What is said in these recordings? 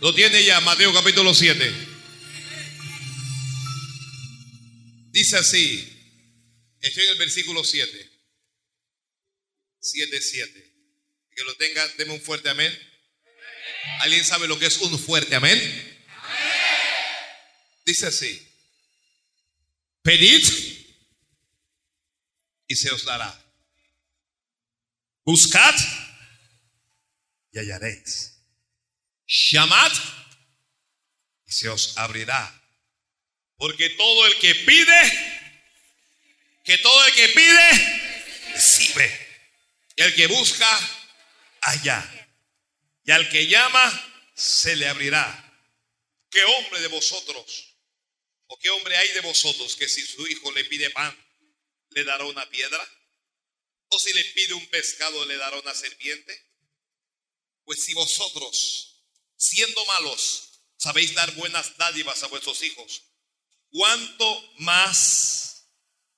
Lo tiene ya, Mateo capítulo 7. Dice así, estoy en el versículo 7. 7, 7. Que lo tenga, deme un fuerte amén. ¿Alguien sabe lo que es un fuerte amén? Dice así, pedid y se os dará. Buscad y hallaréis. Llamad y se os abrirá. Porque todo el que pide, que todo el que pide, recibe. El que busca, halla. Y al que llama, se le abrirá. ¿Qué hombre de vosotros? ¿O qué hombre hay de vosotros que si su hijo le pide pan, le dará una piedra? ¿O si le pide un pescado, le dará una serpiente? Pues si vosotros, siendo malos, sabéis dar buenas dádivas a vuestros hijos, ¿cuánto más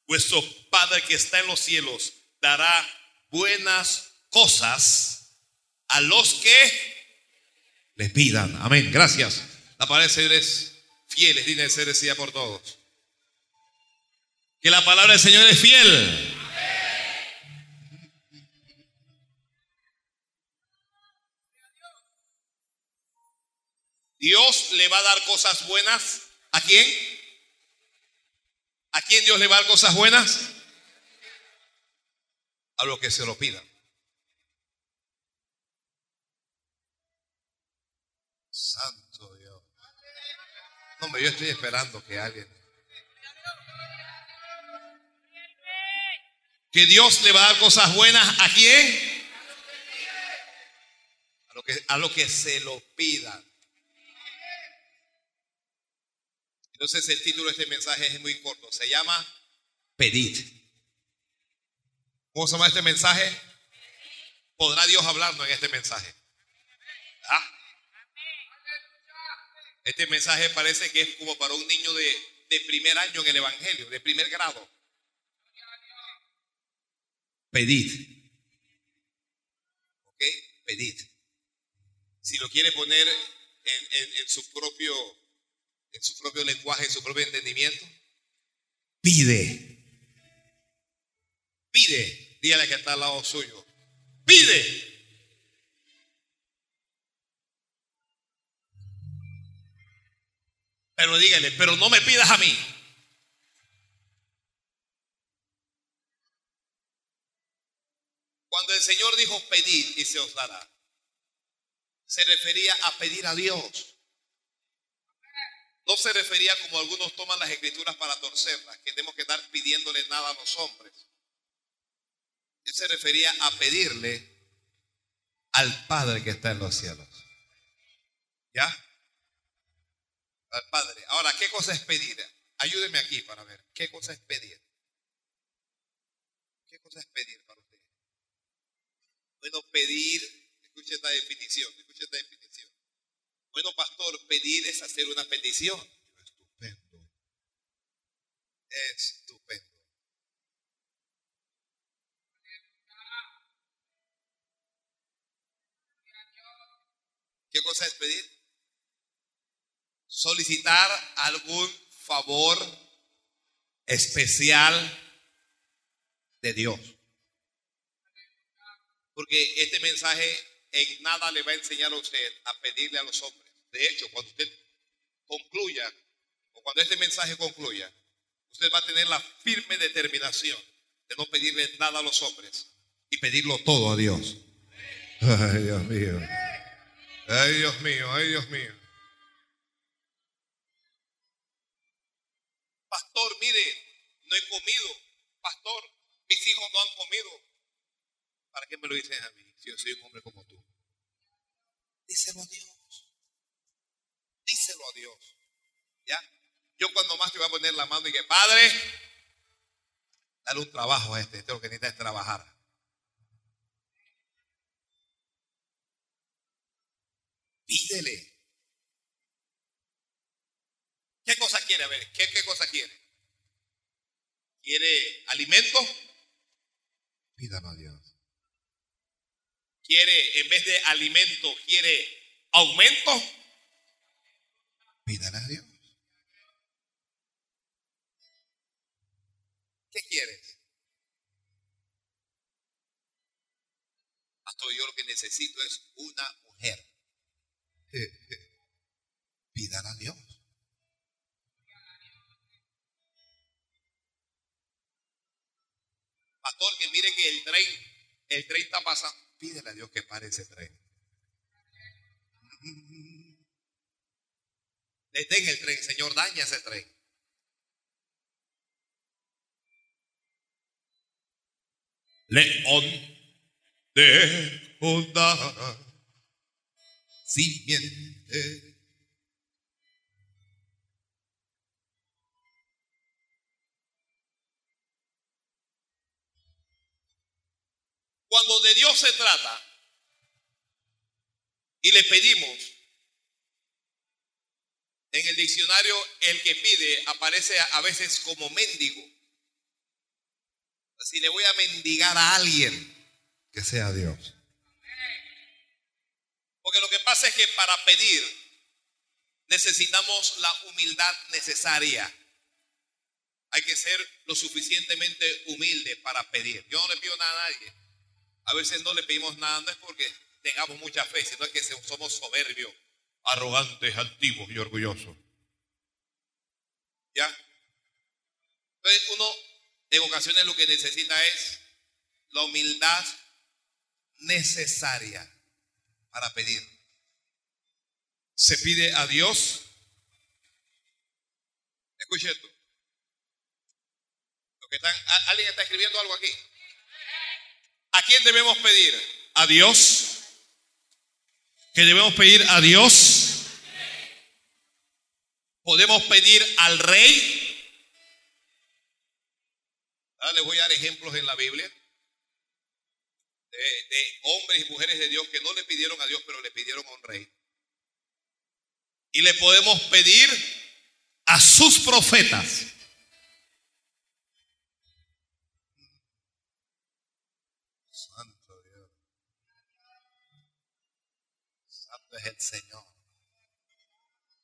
vuestro Padre que está en los cielos dará buenas cosas a los que le pidan? Amén. Gracias. La palabra del Señor es fiel, es de ser por todos. Que la palabra del Señor es fiel. Dios le va a dar cosas buenas. ¿A quién? ¿A quién Dios le va a dar cosas buenas? A los que se lo pidan. Santo Dios. Hombre, yo estoy esperando que alguien. Que Dios le va a dar cosas buenas a quién? A lo que, a lo que se lo pidan. Entonces el título de este mensaje es muy corto. Se llama Pedid. ¿Cómo se llama este mensaje? ¿Podrá Dios hablarnos en este mensaje? ¿Ah? Este mensaje parece que es como para un niño de, de primer año en el Evangelio, de primer grado. Pedid. ¿Ok? Pedid. Si lo quiere poner en, en, en su propio en su propio lenguaje, en su propio entendimiento, pide. Pide. Dígale que está al lado suyo. Pide. Pero dígale, pero no me pidas a mí. Cuando el Señor dijo pedid y se os dará, se refería a pedir a Dios. No se refería como algunos toman las escrituras para torcerlas, que tenemos que estar pidiéndole nada a los hombres. Él se refería a pedirle al Padre que está en los cielos. ¿Ya? Al Padre. Ahora, ¿qué cosa es pedir? Ayúdeme aquí para ver. ¿Qué cosa es pedir? ¿Qué cosa es pedir para usted? Bueno, pedir, escuche esta definición, escuche esta definición. Bueno, pastor, pedir es hacer una petición. Estupendo. Estupendo. ¿Qué cosa es pedir? Solicitar algún favor especial de Dios. Porque este mensaje en nada le va a enseñar a usted a pedirle a los hombres. De hecho, cuando usted concluya, o cuando este mensaje concluya, usted va a tener la firme determinación de no pedirle nada a los hombres y pedirlo todo a Dios. Ay, Dios mío. Ay, Dios mío, ay, Dios mío. Pastor, mire, no he comido. Pastor, mis hijos no han comido. ¿Para qué me lo dices a mí si yo soy un hombre como tú? Díselo a Dios. Díselo a Dios. ¿Ya? Yo cuando más te voy a poner la mano y que, Padre, dale un trabajo a este. Este lo que necesita es trabajar. Pídele. ¿Qué cosa quiere? A ver, ¿qué, qué cosa quiere? ¿Quiere alimento? Pídalo a Dios. ¿Quiere, en vez de alimento, quiere aumento? Pídale a Dios. ¿Qué quieres? Pastor, yo lo que necesito es una mujer. Pídale a Dios. Pastor, que mire que el tren, el tren está pasando. Pídele a Dios que pare ese tren. Detén el tren, Señor, daña ese tren. León de Judá, simiente. Cuando de Dios se trata y le pedimos, en el diccionario el que pide aparece a veces como mendigo. Si le voy a mendigar a alguien, que sea Dios. Porque lo que pasa es que para pedir necesitamos la humildad necesaria. Hay que ser lo suficientemente humilde para pedir. Yo no le pido nada a nadie. A veces no le pedimos nada, no es porque tengamos mucha fe, sino que somos soberbios, arrogantes, antiguos y orgullosos. ¿Ya? Entonces uno en ocasiones lo que necesita es la humildad necesaria para pedir. Se pide a Dios. Escuche esto. ¿Alguien está escribiendo algo aquí? ¿A quién debemos pedir? ¿A Dios? ¿Que debemos pedir a Dios? ¿Podemos pedir al rey? Ahora les voy a dar ejemplos en la Biblia de, hombres y mujeres de Dios que no le pidieron a Dios, pero le pidieron a un rey. Y le podemos pedir a sus profetas. Es el Señor.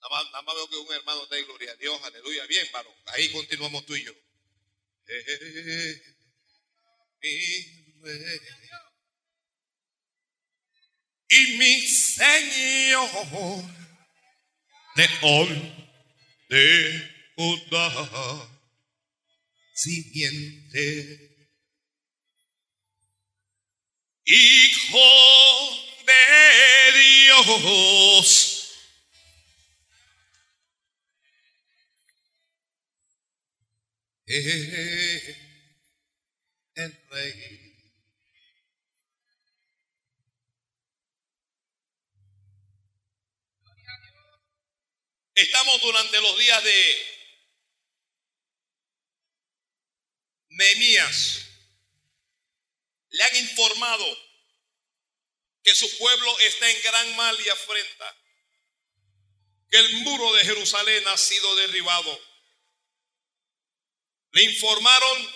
Nada más, veo que un hermano de gloria a Dios, aleluya. Bien, varón. Ahí continuamos tú y yo. Y mi Señor, hoy de Judá, siguiente, Hijo Dios. el rey. Estamos durante los días de Nehemías. Le han informado que su pueblo está en gran mal y afrenta, que el muro de Jerusalén ha sido derribado le informaron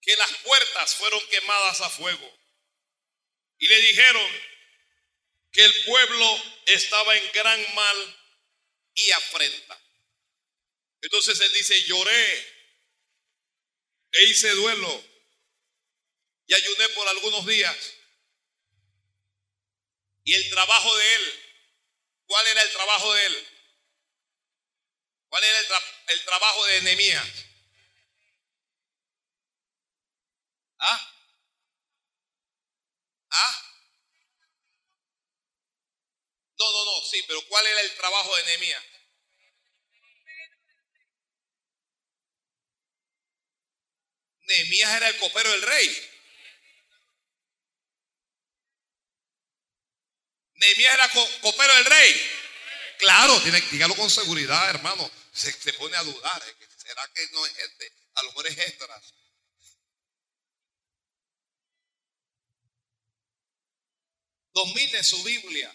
que las puertas fueron quemadas a fuego. Y le dijeron que el pueblo estaba en gran mal y afrenta. Entonces él dice, lloré e hice duelo y ayuné por algunos días. Y el trabajo de él, ¿cuál era el trabajo de él? ¿Cuál era el, trabajo de Nehemías? ¿Ah? ¿Ah? No, no, no, sí, pero ¿cuál era el trabajo de Nehemías? Nehemías era el copero del rey. Nehemías era copero del rey. Claro, tiene, dígalo con seguridad, hermano se, pone a dudar. ¿Será que no es este? A lo mejor es Esdras. Domine su Biblia.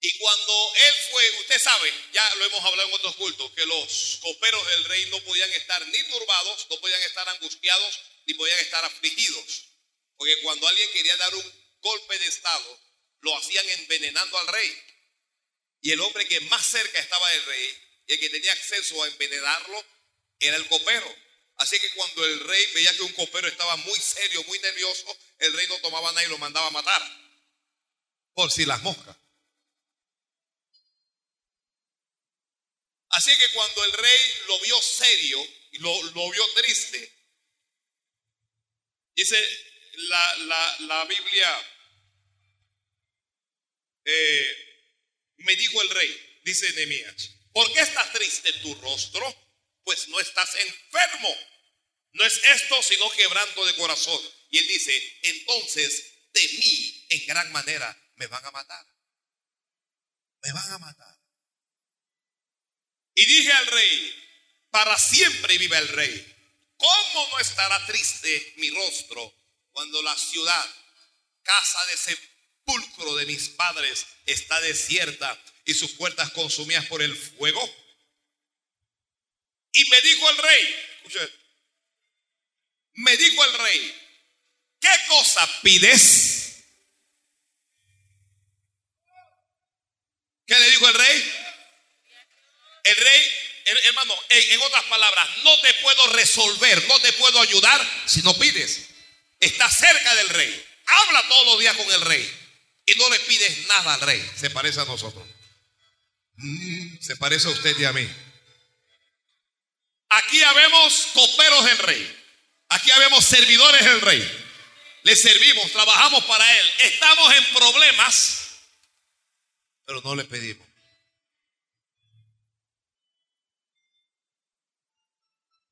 Y cuando él fue, usted sabe, ya lo hemos hablado en otros cultos, que los coperos del rey no podían estar ni turbados, no podían estar angustiados, ni podían estar afligidos. Porque cuando alguien quería dar un golpe de Estado, lo hacían envenenando al rey. Y el hombre que más cerca estaba del rey y el que tenía acceso a envenenarlo era el copero. Así que cuando el rey veía que un copero estaba muy serio, muy nervioso, el rey no tomaba nada y lo mandaba a matar. Por si las moscas. Así que cuando el rey lo vio serio y lo, vio triste, dice la, Biblia, eh, me dijo el rey, dice Nehemías, ¿por qué está triste tu rostro? Pues no estás enfermo. No es esto sino quebranto de corazón. Y él dice, entonces de mí en gran manera me van a matar. Me van a matar. Y dije al rey, para siempre vive el rey. ¿Cómo no estará triste mi rostro cuando la ciudad, casa de sepulcro de mis padres, está desierta y sus puertas consumidas por el fuego? Y me dijo el rey, me dijo el rey, ¿qué cosa pides? ¿Qué le dijo el rey? El rey, hermano, en, otras palabras, no te puedo resolver, no te puedo ayudar si no pides. Está cerca del rey. Habla todos los días con el rey. Y no le pides nada al rey. Se parece a nosotros. Mm, se parece a usted y a mí. Aquí habemos coperos del rey. Aquí habemos servidores del rey. Le servimos, trabajamos para él. Estamos en problemas, pero no le pedimos.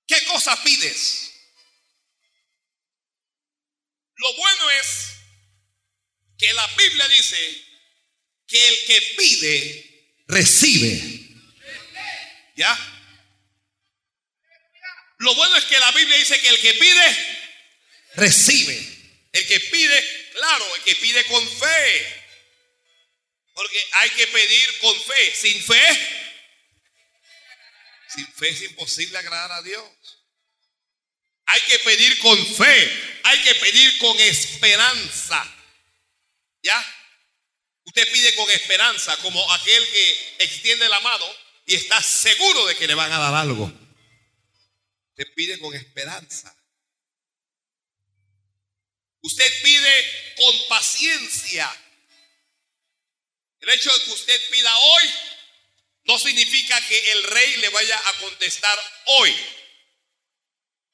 ¿Qué cosa pides? Lo bueno es que la Biblia dice que el que pide, recibe. ¿Ya? Lo bueno es que la Biblia dice que el que pide, recibe. El que pide, claro, el que pide con fe. Porque hay que pedir con fe. Sin fe, sin fe es imposible agradar a Dios. Hay que pedir con fe, hay que pedir con esperanza. ¿Ya? Usted pide con esperanza como aquel que extiende la mano y está seguro de que le van a dar algo. Usted pide con esperanza. Usted pide con paciencia. El hecho de que usted pida hoy no significa que el rey le vaya a contestar hoy.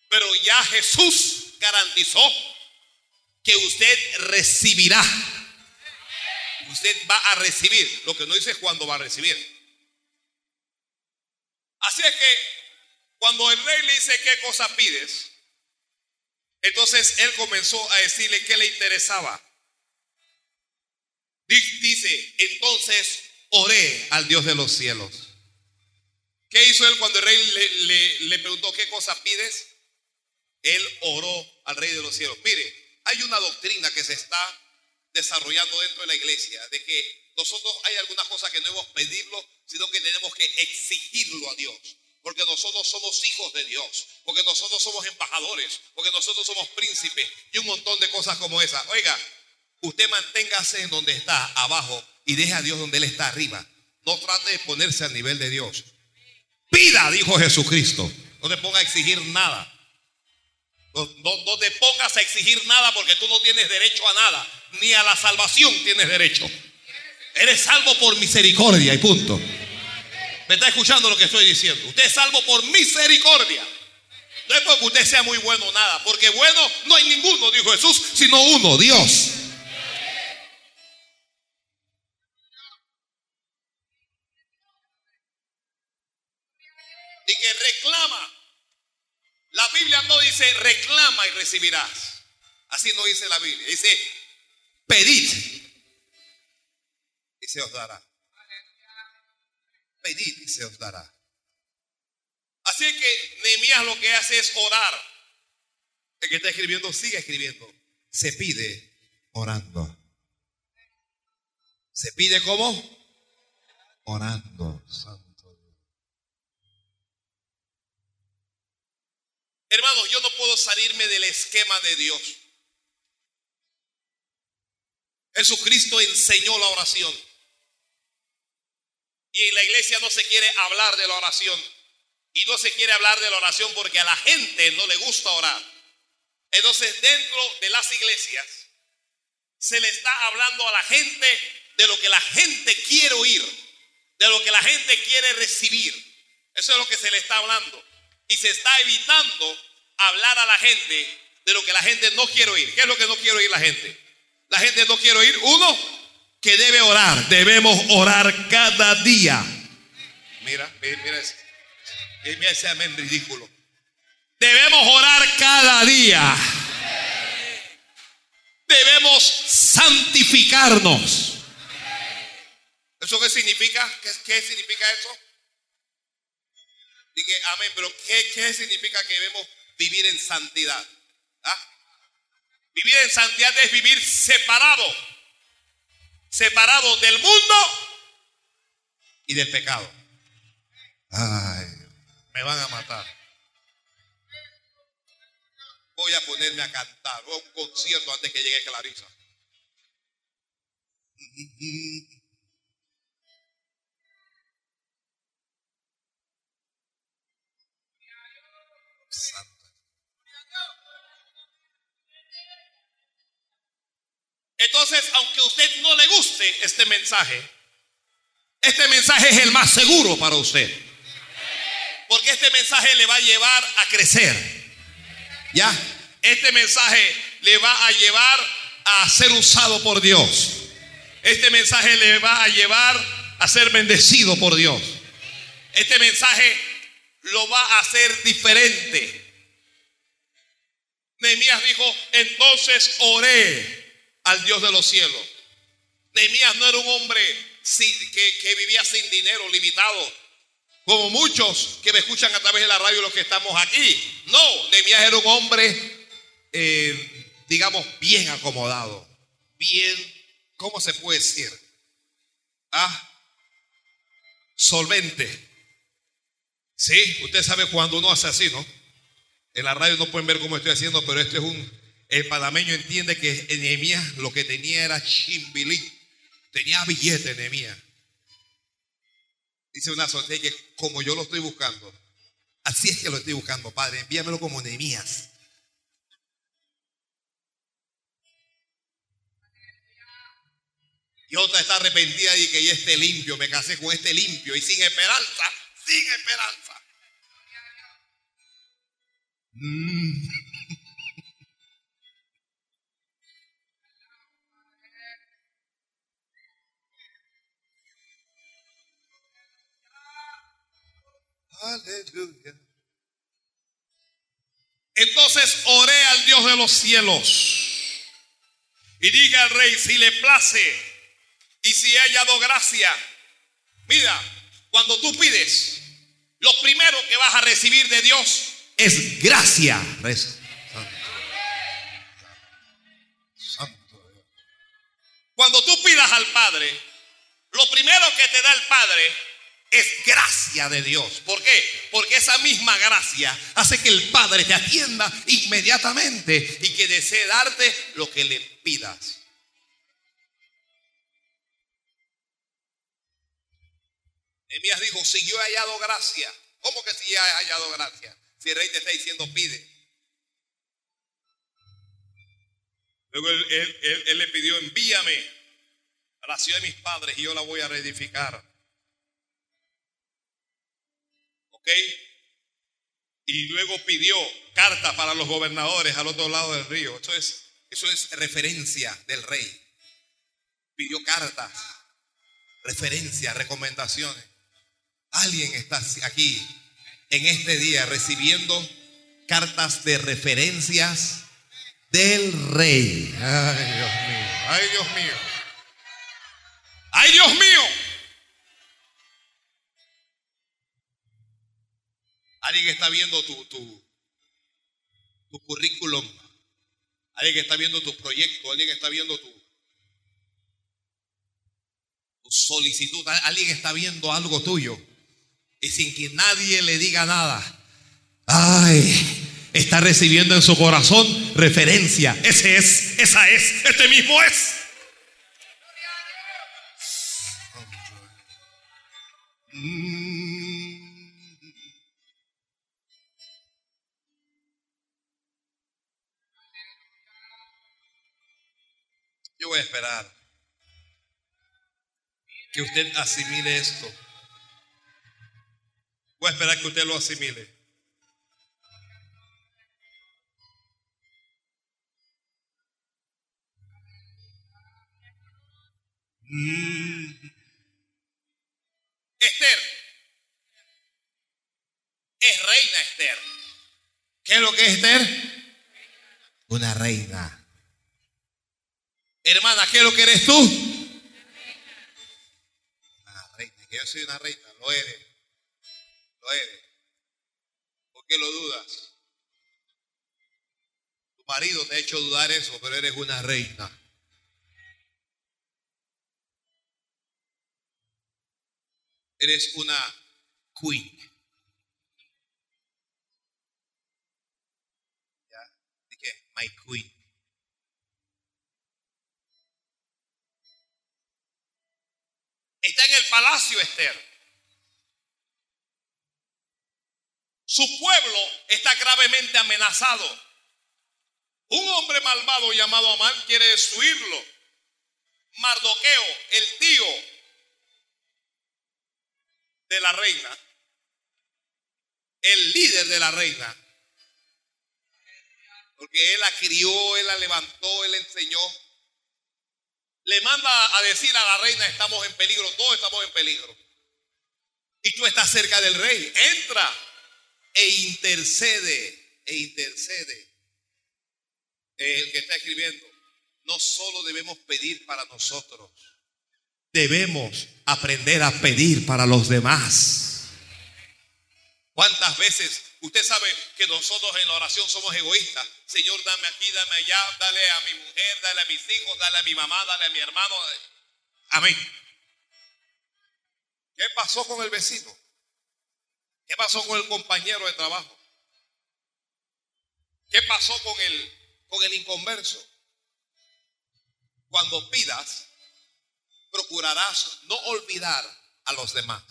Pero ya Jesús garantizó que usted recibirá. Usted va a recibir. Lo que no dice es cuándo va a recibir. Así es que cuando el rey le dice qué cosa pides, entonces él comenzó a decirle qué le interesaba. Dice, entonces oré al Dios de los cielos. ¿Qué hizo él cuando el rey le, preguntó qué cosa pides? Él oró al rey de los cielos. Mire, hay una doctrina que se está desarrollando dentro de la iglesia, de que nosotros hay algunas cosas que no debemos pedirlo, sino que tenemos que exigirlo a Dios. Porque nosotros somos hijos de Dios, porque nosotros somos embajadores, porque nosotros somos príncipes y un montón de cosas como esas. Oiga, usted manténgase en donde está, abajo, y deja a Dios donde Él está arriba. No trate de ponerse al nivel de Dios. Pida, dijo Jesucristo. No te pongas a exigir nada. No, te pongas a exigir nada porque tú no tienes derecho a nada. Ni a la salvación tienes derecho. Eres salvo por misericordia y punto. ¿Me está escuchando lo que estoy diciendo? Usted es salvo por misericordia. No es porque usted sea muy bueno nada. Porque bueno no hay ninguno, dijo Jesús, sino uno, Dios. que reclama. La Biblia no dice reclama y recibirás. Así no dice la Biblia. Dice pedid y se os dará. Pedid y se os dará. Así que Nehemías lo que hace es orar. El que está escribiendo sigue escribiendo. Se pide orando. ¿Se pide cómo? Orando. Hermanos, yo no puedo salirme del esquema de Dios. Jesucristo enseñó la oración. Y en la iglesia no se quiere hablar de la oración. Y no se quiere hablar de la oración porque a la gente no le gusta orar. Entonces dentro de las iglesias se le está hablando a la gente de lo que la gente quiere oír, de lo que la gente quiere recibir. Eso es lo que se le está hablando. Y se está evitando hablar a la gente de lo que la gente no quiere oír. ¿Qué es lo que no quiere oír la gente? La gente no quiere oír, uno, que debe orar. Debemos orar cada día. Mira, mira ese. Mira ese amén ridículo. Debemos orar cada día. Debemos santificarnos. ¿Eso qué significa? ¿Qué, significa eso? Dije, amén, pero ¿qué, ¿qué, significa que debemos vivir en santidad? ¿Ah? Vivir en santidad es vivir separado. Separado del mundo y del pecado. Ay, me van a matar voy a ponerme a cantar. Voy a un concierto antes que llegue Clarisa. Entonces, aunque a usted no le guste este mensaje, este mensaje es el más seguro para usted. Porque este mensaje le va a llevar a crecer. ¿Ya? Este mensaje le va a llevar a ser usado por Dios. Este mensaje le va a llevar a ser bendecido por Dios. Este mensaje lo va a hacer diferente. Nehemías dijo, entonces oré al Dios de los cielos. Nehemías no era un hombre que, que vivía sin dinero, limitado. Como muchos que me escuchan a través de la radio los que estamos aquí. No, Nehemías era un hombre, eh, digamos, bien acomodado. Bien, ¿cómo se puede decir? Ah, solvente. Sí, usted sabe cuando uno hace así, ¿no? En la radio no pueden ver cómo estoy haciendo, pero esto es un. El panameño entiende que Nehemías lo que tenía era chimbilí. Tenía billete Nehemías. Dice una sonrisa que como yo lo estoy buscando, así es que lo estoy buscando, Padre, envíamelo como Nehemías. Y otra está arrepentida y que ya esté limpio, me casé con este limpio y sin esperanza, sin esperanza. Mm. Aleluya. Entonces oré al Dios de los cielos y diga al rey si le place y si haya hallado gracia. Mira, cuando tú pides, lo primero que vas a recibir de Dios es gracia. Cuando tú pidas al Padre, lo primero que te da el Padre es gracia de Dios. ¿Por qué? Porque esa misma gracia hace que el Padre te atienda inmediatamente y que desee darte lo que le pidas. Emías dijo, si yo he hallado gracia, ¿cómo que si he hallado gracia? Si el rey te está diciendo, pide. Luego él, le pidió, envíame a la ciudad de mis padres y yo la voy a reedificar. ¿Ok? Y luego pidió carta para los gobernadores al otro lado del río. Eso es, eso es referencia del rey. Pidió cartas, referencias, recomendaciones. Alguien está aquí en este día recibiendo cartas de referencias del rey. Ay, Dios mío. Ay, Dios mío. Ay, Dios mío. Alguien está viendo tu, tu, tu currículum. Alguien está viendo tu proyecto. Alguien está viendo tu, solicitud. Alguien está viendo algo tuyo. Y sin que nadie le diga nada. Ay, está recibiendo en su corazón referencia. Ese es, esa es, este mismo es. Mm. Voy a esperar que usted asimile esto. Voy a esperar que usted lo asimile. Mm. Esther es reina Esther. ¿Qué es lo que es Esther? Una reina. Hermana, ¿qué es lo que eres tú? Una reina. Que yo soy una reina. Lo eres. Lo eres. ¿Por qué lo dudas? Tu marido te ha hecho dudar eso, pero eres una reina. Eres una queen. ¿Ya? ¿De qué? My queen. Está en el palacio Esther. Su pueblo está gravemente amenazado. Un hombre malvado llamado Amán quiere destruirlo. Mardoqueo, el tío de la reina, el líder de la reina, porque él la crió, él la levantó, él la enseñó, le manda a decir a la reina, estamos en peligro, todos estamos en peligro. Y tú estás cerca del rey, entra e intercede, e intercede. El que está escribiendo, no solo debemos pedir para nosotros, debemos aprender a pedir para los demás. ¿Cuántas veces usted sabe que nosotros en la oración somos egoístas? Señor, dame aquí, dame allá, dale a mi mujer, dale a mis hijos, dale a mi mamá, dale a mi hermano. Amén. ¿Qué pasó con el vecino? ¿Qué pasó con el compañero de trabajo? ¿Qué pasó con el, con el inconverso? Cuando pidas, procurarás no olvidar a los demás.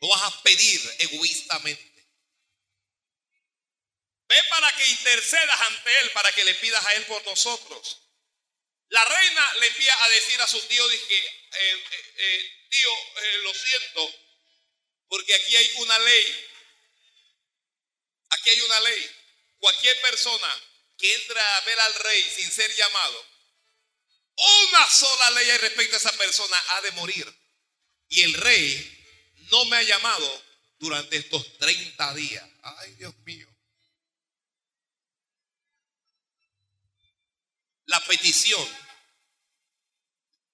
No vas a pedir egoístamente. Ve para que intercedas ante Él, para que le pidas a Él por nosotros. La reina le envía a decir a su tío, dije, eh, eh, eh, tío, lo siento, porque aquí hay una ley. Aquí hay una ley. Cualquier persona que entra a ver al rey sin ser llamado, una sola ley respecto a esa persona ha de morir. Y el rey no me ha llamado durante estos 30 días. Ay, Dios mío. La petición,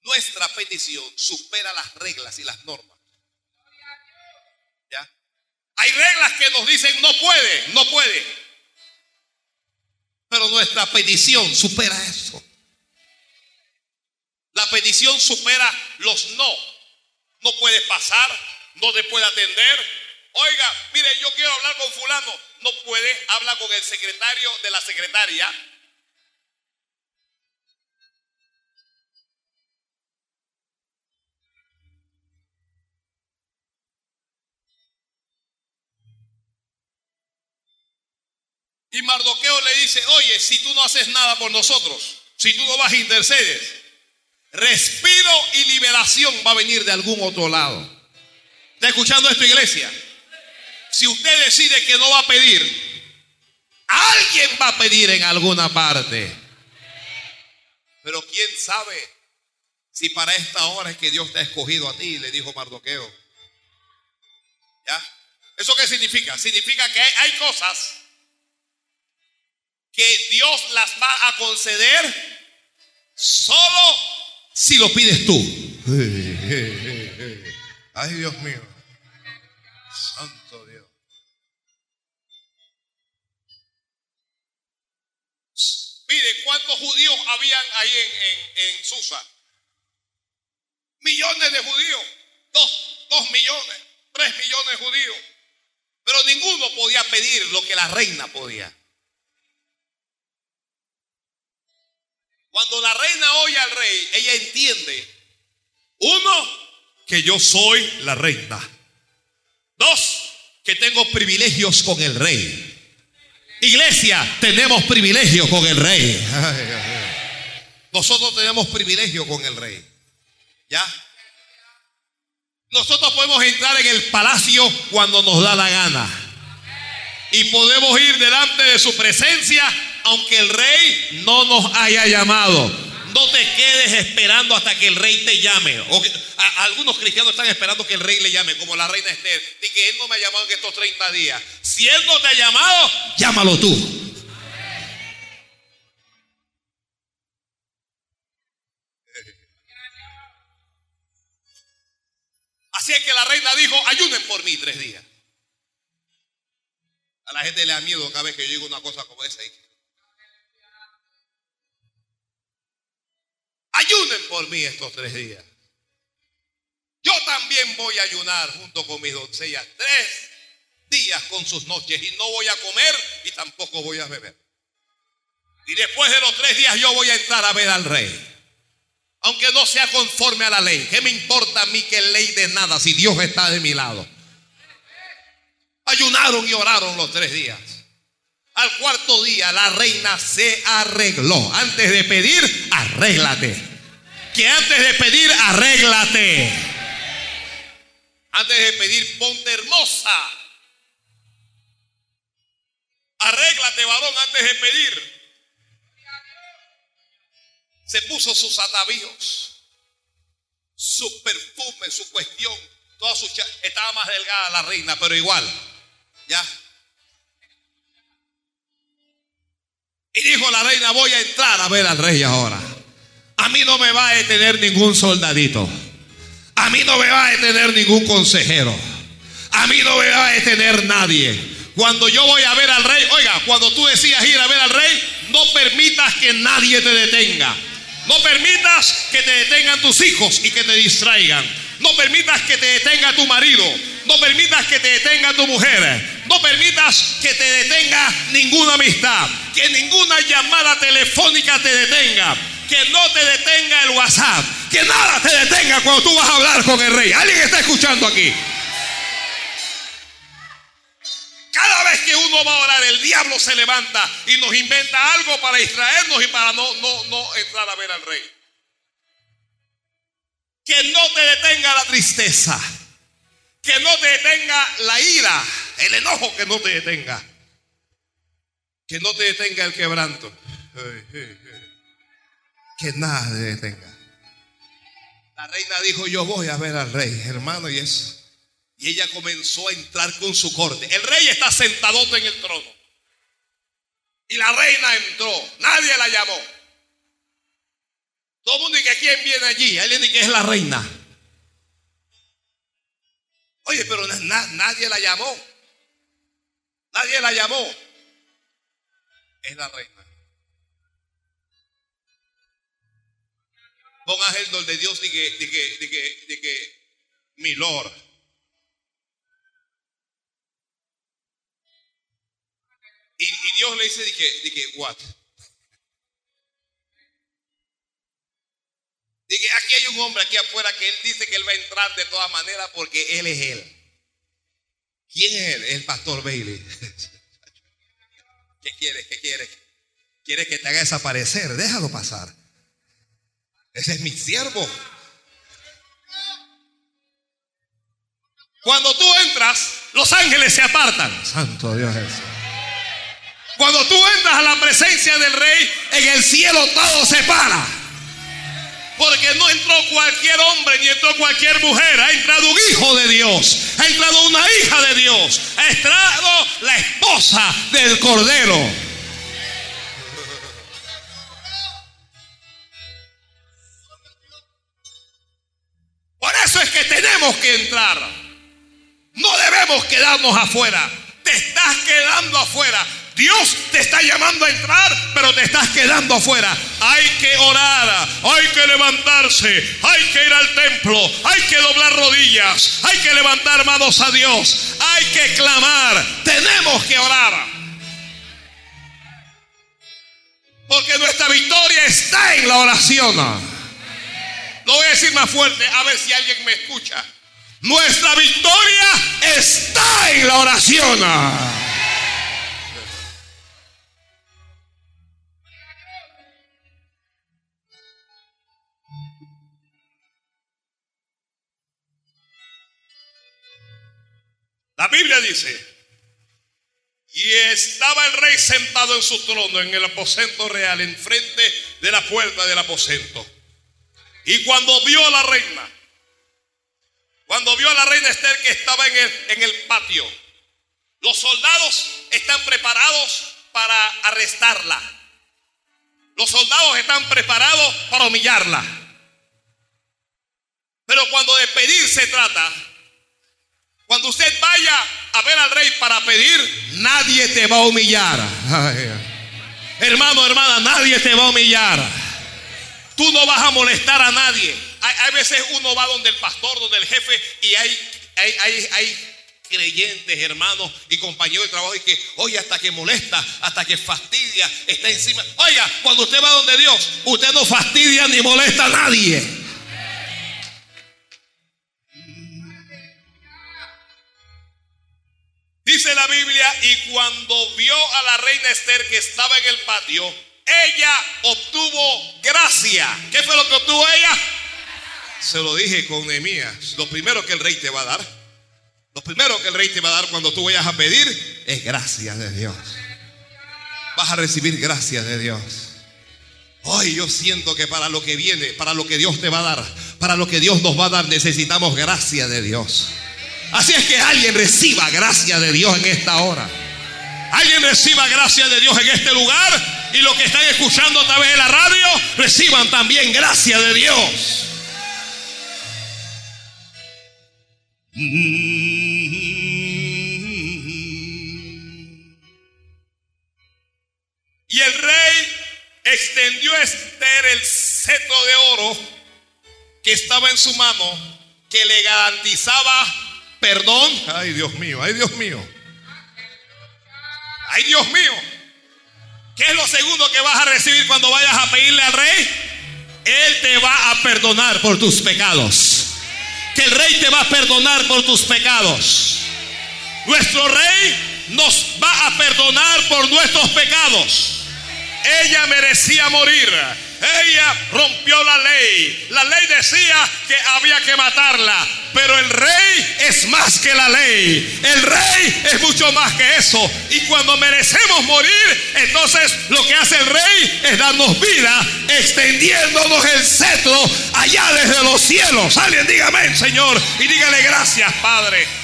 nuestra petición supera las reglas y las normas. ¿Ya? Hay reglas que nos dicen no puede, no puede. Pero nuestra petición supera eso. La petición supera los no. No puede pasar, no te puede atender. Oiga, mire, yo quiero hablar con fulano. No puede, habla con el secretario de la secretaria. Y Mardoqueo le dice, oye, si tú no haces nada por nosotros, si tú no vas a intercedes, respiro y liberación va a venir de algún otro lado. ¿Está escuchando esto, iglesia? Si usted decide que no va a pedir, alguien va a pedir en alguna parte. Pero quién sabe si para esta hora es que Dios te ha escogido a ti, le dijo Mardoqueo. ¿Ya? ¿Eso qué significa? Significa que hay cosas que Dios las va a conceder solo si lo pides tú. Ay, Dios mío. Santo Dios. Mire, ¿cuántos judíos habían ahí en, en, Susa? Millones de judíos. Dos, dos millones, tres millones de judíos. Pero ninguno podía pedir lo que la reina podía. Cuando la reina oye al rey, ella entiende, uno, que yo soy la reina. Dos, que tengo privilegios con el rey. Iglesia, tenemos privilegios con el rey. Nosotros tenemos privilegio con el rey. ¿Ya? Nosotros podemos entrar en el palacio cuando nos da la gana. Y podemos ir delante de su presencia aunque el rey no nos haya llamado. No te quedes esperando hasta que el rey te llame. Algunos cristianos están esperando que el rey le llame, como la reina Esther. Y que él no me ha llamado en estos 30 días. Si él no te ha llamado, llámalo tú. Así es que la reina dijo, ayuden por mí tres días. A la gente le da miedo cada vez que yo digo una cosa como esa. Ayunen por mí estos tres días. Yo también voy a ayunar junto con mis doncellas tres días con sus noches y no voy a comer y tampoco voy a beber. Y después de los tres días yo voy a entrar a ver al rey. Aunque no sea conforme a la ley. ¿Qué me importa a mí que ley de nada si Dios está de mi lado? Ayunaron y oraron los tres días. Al cuarto día la reina se arregló. Antes de pedir, arréglate. Que antes de pedir, arréglate. Antes de pedir, ponte hermosa. Arréglate, varón, antes de pedir. Se puso sus atavíos, su perfume, su cuestión. Toda su estaba más delgada la reina, pero igual. Ya. Y dijo la reina, voy a entrar a ver al rey ahora. A mí no me va a detener ningún soldadito. A mí no me va a detener ningún consejero. A mí no me va a detener nadie. Cuando yo voy a ver al rey, oiga, cuando tú decías ir a ver al rey, no permitas que nadie te detenga. No permitas que te detengan tus hijos y que te distraigan. No permitas que te detenga tu marido. No permitas que te detenga tu mujer. No permitas que te detenga ninguna amistad. Que ninguna llamada telefónica te detenga. Que no te detenga el WhatsApp. Que nada te detenga cuando tú vas a hablar con el rey. ¿Alguien está escuchando aquí? Cada vez que uno va a orar, el diablo se levanta y nos inventa algo para distraernos y para no, no, no entrar a ver al rey. Que no te detenga la tristeza. Que no te detenga la ira. El enojo que no te detenga. Que no te detenga el quebranto. Que nada te detenga. La reina dijo, yo voy a ver al rey, hermano, y eso. Y ella comenzó a entrar con su corte. El rey está sentado en el trono. Y la reina entró. Nadie la llamó. Todo el mundo dice, ¿quién viene allí? Alguien dice que es la reina. Oye, pero nadie la llamó. Nadie la llamó. Es la reina. Pon ángel donde Dios diga, diga, mi Lord. Y, Dios le dice, dije, dije, what? Dije, aquí hay un hombre aquí afuera que él dice que él va a entrar de todas maneras porque él es él. ¿Quién es él? El pastor Bailey. ¿Qué quiere? ¿Qué quiere? Quiere que te haga desaparecer. Déjalo pasar. Ese es mi siervo. Cuando tú entras, los ángeles se apartan. Santo Dios Jesús. Cuando tú entras a la presencia del rey, en el cielo todo se para. Porque no entró cualquier hombre ni entró cualquier mujer. Ha entrado un hijo de Dios. Ha entrado una hija de Dios. Ha entrado la esposa del Cordero. Por eso es que tenemos que entrar. No debemos quedarnos afuera. Te estás quedando afuera. Dios te está llamando a entrar, pero te estás quedando afuera. Hay que orar, hay que levantarse, hay que ir al templo, hay que doblar rodillas, hay que levantar manos a Dios, hay que clamar, tenemos que orar. Porque nuestra victoria está en la oración. Lo voy a decir más fuerte, a ver si alguien me escucha. Nuestra victoria está en la oración. La Biblia dice, y estaba el rey sentado en su trono en el aposento real, enfrente de la puerta del aposento. Y cuando vio a la reina, cuando vio a la reina Esther que estaba en el, en el patio, los soldados están preparados para arrestarla. Los soldados están preparados para humillarla. Pero cuando de pedir se trata, cuando usted vaya a ver al rey para pedir, nadie te va a humillar. hermano, hermana, nadie te va a humillar. Tú no vas a molestar a nadie. Hay, veces uno va donde el pastor, donde el jefe, y hay, hay, hay, creyentes, hermanos y compañeros de trabajo, y que, oye, hasta que molesta, hasta que fastidia, está encima. Oiga, cuando usted va donde Dios, usted no fastidia ni molesta a nadie. Dice la Biblia, y cuando vio a la reina Esther que estaba en el patio, ella obtuvo gracia. ¿Qué fue lo que obtuvo ella? Se lo dije con Nehemías. Lo primero que el rey te va a dar, lo primero que el rey te va a dar cuando tú vayas a pedir es gracia de Dios. Vas a recibir gracia de Dios. Hoy yo siento que para lo que viene, para lo que Dios te va a dar, para lo que Dios nos va a dar, necesitamos gracia de Dios. Así es que alguien reciba gracia de Dios en esta hora. Alguien reciba gracia de Dios en este lugar. Y los que están escuchando a través de la radio, reciban también gracia de Dios. Y el rey extendió a Esther el cetro de oro que estaba en su mano, que le garantizaba perdón. Ay, Dios mío, ay, Dios mío. Ay, Dios mío. ¿Qué es lo segundo que vas a recibir cuando vayas a pedirle al rey? Él te va a perdonar por tus pecados. Que el rey te va a perdonar por tus pecados. Nuestro rey nos va a perdonar por nuestros pecados. Ella merecía morir. Ella rompió la ley. La ley decía que había que matarla. Pero el rey es más que la ley. El rey es mucho más que eso. Y cuando merecemos morir, entonces lo que hace el rey es darnos vida, extendiéndonos el cetro allá desde los cielos. Alguien dígame, Señor, y dígale gracias, Padre.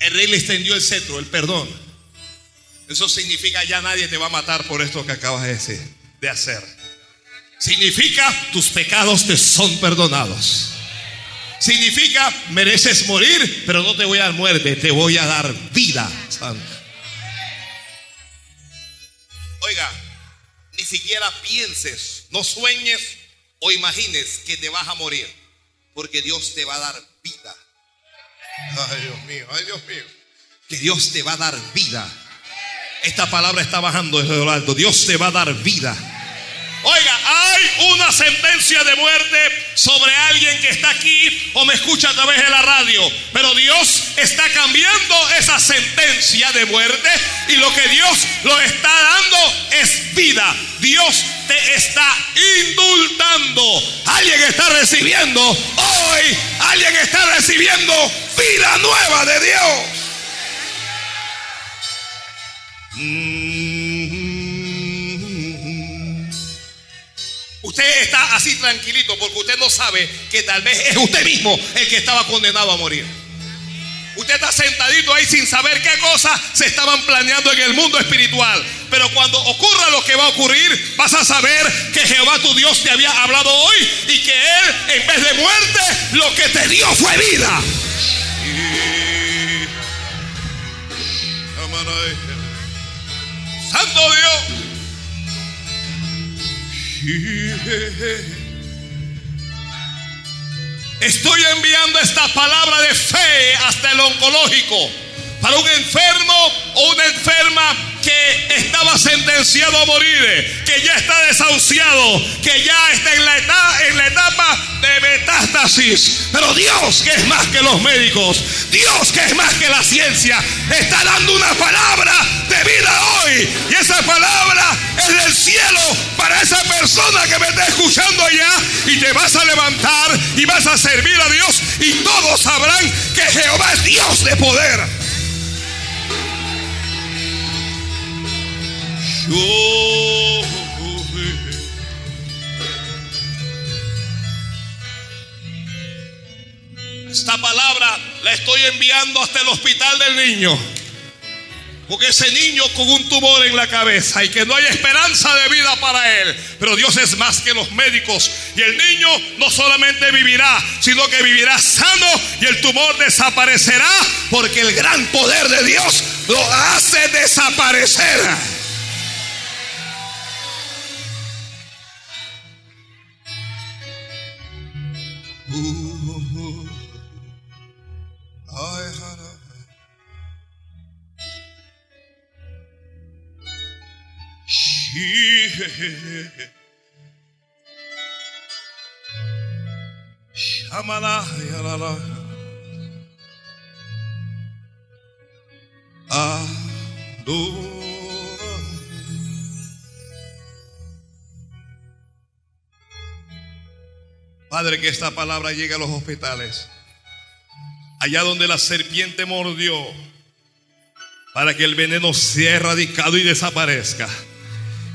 El rey le extendió el cetro, el perdón. Eso significa ya nadie te va a matar por esto que acabas de, decir, de hacer. Significa tus pecados te son perdonados. Significa mereces morir, pero no te voy a dar muerte, te voy a dar vida. Oiga, ni siquiera pienses, no sueñes o imagines que te vas a morir, porque Dios te va a dar vida. Ay, Dios mío, ay, Dios mío. Que Dios te va a dar vida. Esta palabra está bajando desde lo alto. Dios te va a dar vida. Oiga, hay una sentencia de muerte sobre alguien que está aquí o me escucha a través de la radio. Pero Dios está cambiando esa sentencia de muerte y lo que Dios lo está dando es vida. Dios te está indultando. Alguien está recibiendo hoy, alguien está recibiendo vida nueva de Dios. Usted está así tranquilito porque usted no sabe que tal vez es usted mismo el que estaba condenado a morir. Usted está sentadito ahí sin saber qué cosas se estaban planeando en el mundo espiritual. Pero cuando ocurra lo que va a ocurrir, vas a saber que Jehová tu Dios te había hablado hoy y que Él, en vez de muerte, lo que te dio fue vida. Santo Dios. Estoy enviando esta palabra de fe hasta el oncológico para un enfermo o una enferma que estaba sentenciado a morir, que ya está desahuciado, que ya está en la etapa, en la etapa de metástasis. Pero Dios, que es más que los médicos, Dios, que es más que la ciencia, está dando una palabra de vida hoy. Y esa palabra es del cielo para esa persona que me está escuchando allá. Y te vas a levantar y vas a servir a Dios. Y todos sabrán que Jehová es Dios de poder. Esta palabra la estoy enviando hasta el hospital del niño. Porque ese niño con un tumor en la cabeza y que no hay esperanza de vida para él. Pero Dios es más que los médicos. Y el niño no solamente vivirá, sino que vivirá sano y el tumor desaparecerá porque el gran poder de Dios lo hace desaparecer. Padre, que esta palabra llegue a los hospitales. Allá donde la serpiente mordió. Para que el veneno sea erradicado y desaparezca.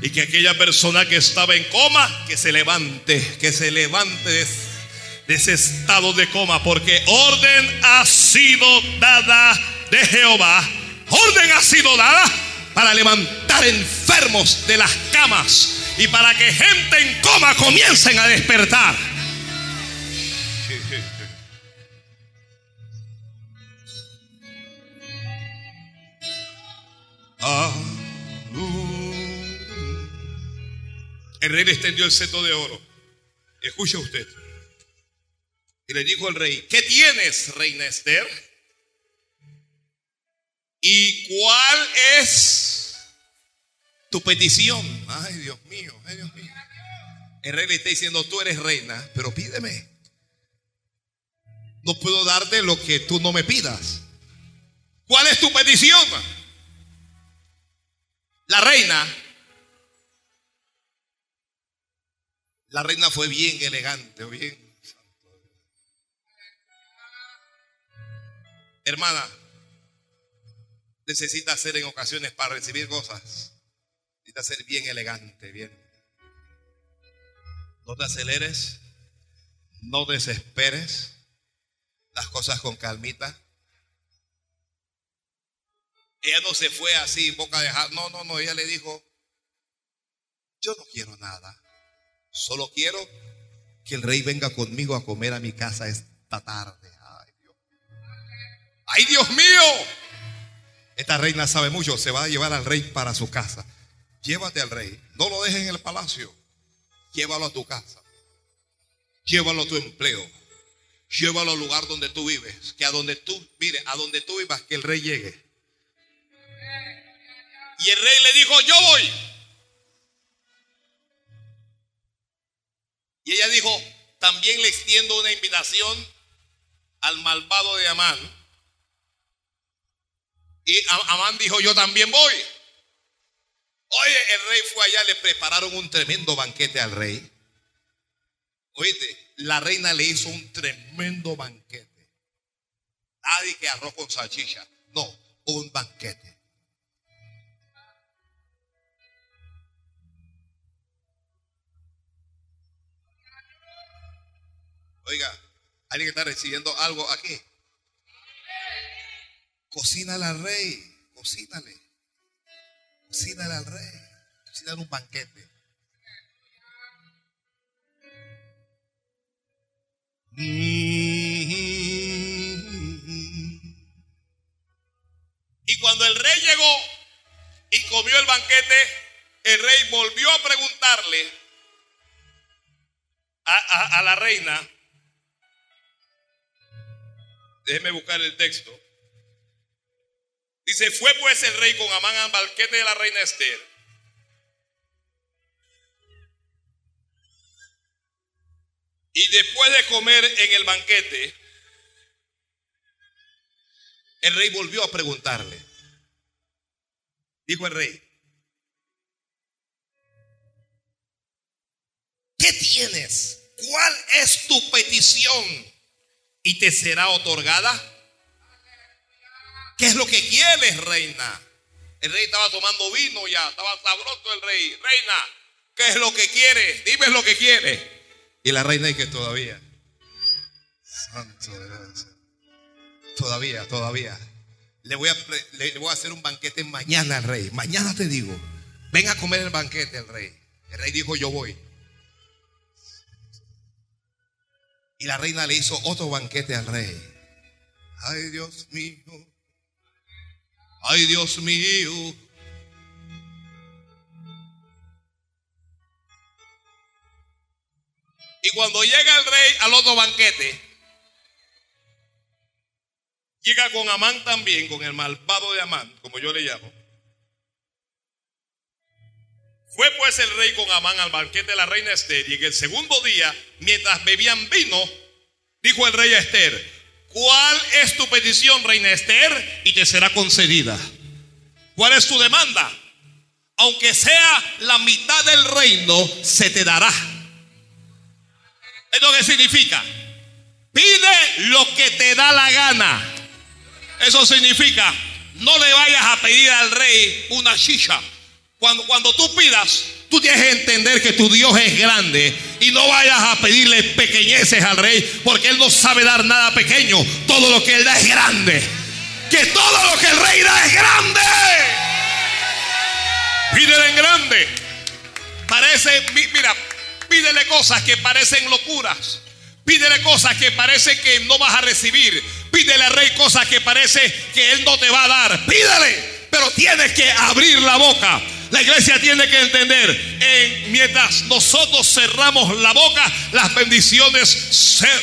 Y que aquella persona que estaba en coma, que se levante, que se levante de, ese estado de coma, porque orden ha sido dada de Jehová. Orden ha sido dada para levantar enfermos de las camas y para que gente en coma comiencen a despertar. Ah. El rey le extendió el seto de oro. Escucha usted. Y le dijo al rey, ¿qué tienes, reina Esther? ¿Y cuál es tu petición? Ay, Dios mío, ay, Dios mío. El rey le está diciendo, tú eres reina, pero pídeme. No puedo darte lo que tú no me pidas. ¿Cuál es tu petición? La reina La reina fue bien elegante, bien. Hermana, necesita ser en ocasiones para recibir cosas. Necesita ser bien elegante, bien. No te aceleres, no desesperes las cosas con calmita. Ella no se fue así, boca de No, no, no. Ella le dijo: Yo no quiero nada. Solo quiero que el rey venga conmigo a comer a mi casa esta tarde. Ay Dios, Ay, Dios mío. Esta reina sabe mucho. Se va a llevar al rey para su casa. Llévate al rey. No lo dejes en el palacio. Llévalo a tu casa. Llévalo a tu empleo. Llévalo al lugar donde tú vives. Que a donde tú, mire, a donde tú vivas, que el rey llegue. Y el rey le dijo, yo voy. Y ella dijo, también le extiendo una invitación al malvado de Amán. Y Amán dijo, yo también voy. Oye, el rey fue allá, le prepararon un tremendo banquete al rey. Oíste, la reina le hizo un tremendo banquete. Nadie que arroz con salchicha. No, un banquete. Oiga, alguien que está recibiendo algo aquí. Cocínale al rey, cocínale. Cocínale al rey. Cocínale un banquete. Y cuando el rey llegó y comió el banquete, el rey volvió a preguntarle a, a la reina Déjeme buscar el texto. Dice, fue pues el rey con Amán al banquete de la reina Esther. Y después de comer en el banquete, el rey volvió a preguntarle. Dijo el rey, ¿qué tienes? ¿Cuál es tu petición? ¿Y te será otorgada? ¿Qué es lo que quieres, reina? El rey estaba tomando vino ya, estaba sabroso el rey. Reina, ¿qué es lo que quieres? Dime lo que quieres. Y la reina dice todavía. Santo Dios. Todavía, todavía. Le voy, a, le voy a hacer un banquete mañana al rey. Mañana te digo. Ven a comer el banquete el rey. El rey dijo, yo voy. Y la reina le hizo otro banquete al rey. Ay, Dios mío. Ay, Dios mío. Y cuando llega el rey al otro banquete, llega con Amán también, con el malvado de Amán, como yo le llamo. Fue pues el rey con Amán al banquete de la reina Esther y en el segundo día, mientras bebían vino, dijo el rey a Esther, ¿Cuál es tu petición, reina Esther? Y te será concedida. ¿Cuál es tu demanda? Aunque sea la mitad del reino, se te dará. ¿Esto qué significa? Pide lo que te da la gana. Eso significa, no le vayas a pedir al rey una shisha. Cuando, cuando tú pidas, Tú tienes que entender que tu Dios es grande y no vayas a pedirle pequeñeces al rey porque Él no sabe dar nada pequeño. Todo lo que Él da es grande. Que todo lo que el rey da es grande. Pídele en grande. Parece, mira, pídele cosas que parecen locuras. Pídele cosas que parece que no vas a recibir. Pídele al rey cosas que parece que Él no te va a dar. Pídele. Pero tienes que abrir la boca. La iglesia tiene que entender, en, mientras nosotros cerramos la boca, las bendiciones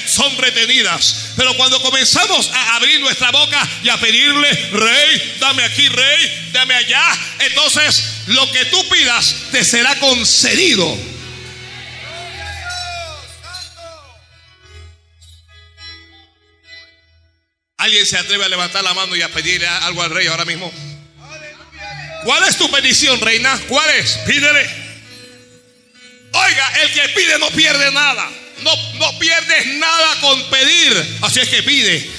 son retenidas. Pero cuando comenzamos a abrir nuestra boca y a pedirle, rey, dame aquí, rey, dame allá, entonces lo que tú pidas te será concedido. ¿Alguien se atreve a levantar la mano y a pedirle algo al rey ahora mismo? ¿Cuál es tu petición, reina? ¿Cuál es? Pídele. Oiga, el que pide no pierde nada. No, no pierdes nada con pedir. Así es que pide.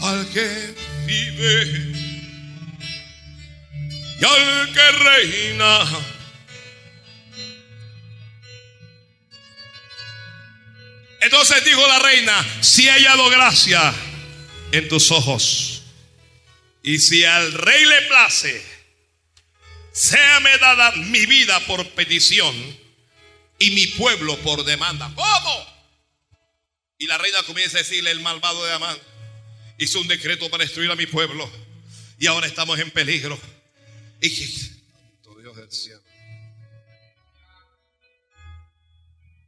Al que vive y al que reina Entonces dijo la reina, si he hallado gracia en tus ojos, y si al rey le place, séame dada mi vida por petición y mi pueblo por demanda. ¿Cómo? Y la reina comienza a decirle, el malvado de Amán hizo un decreto para destruir a mi pueblo y ahora estamos en peligro.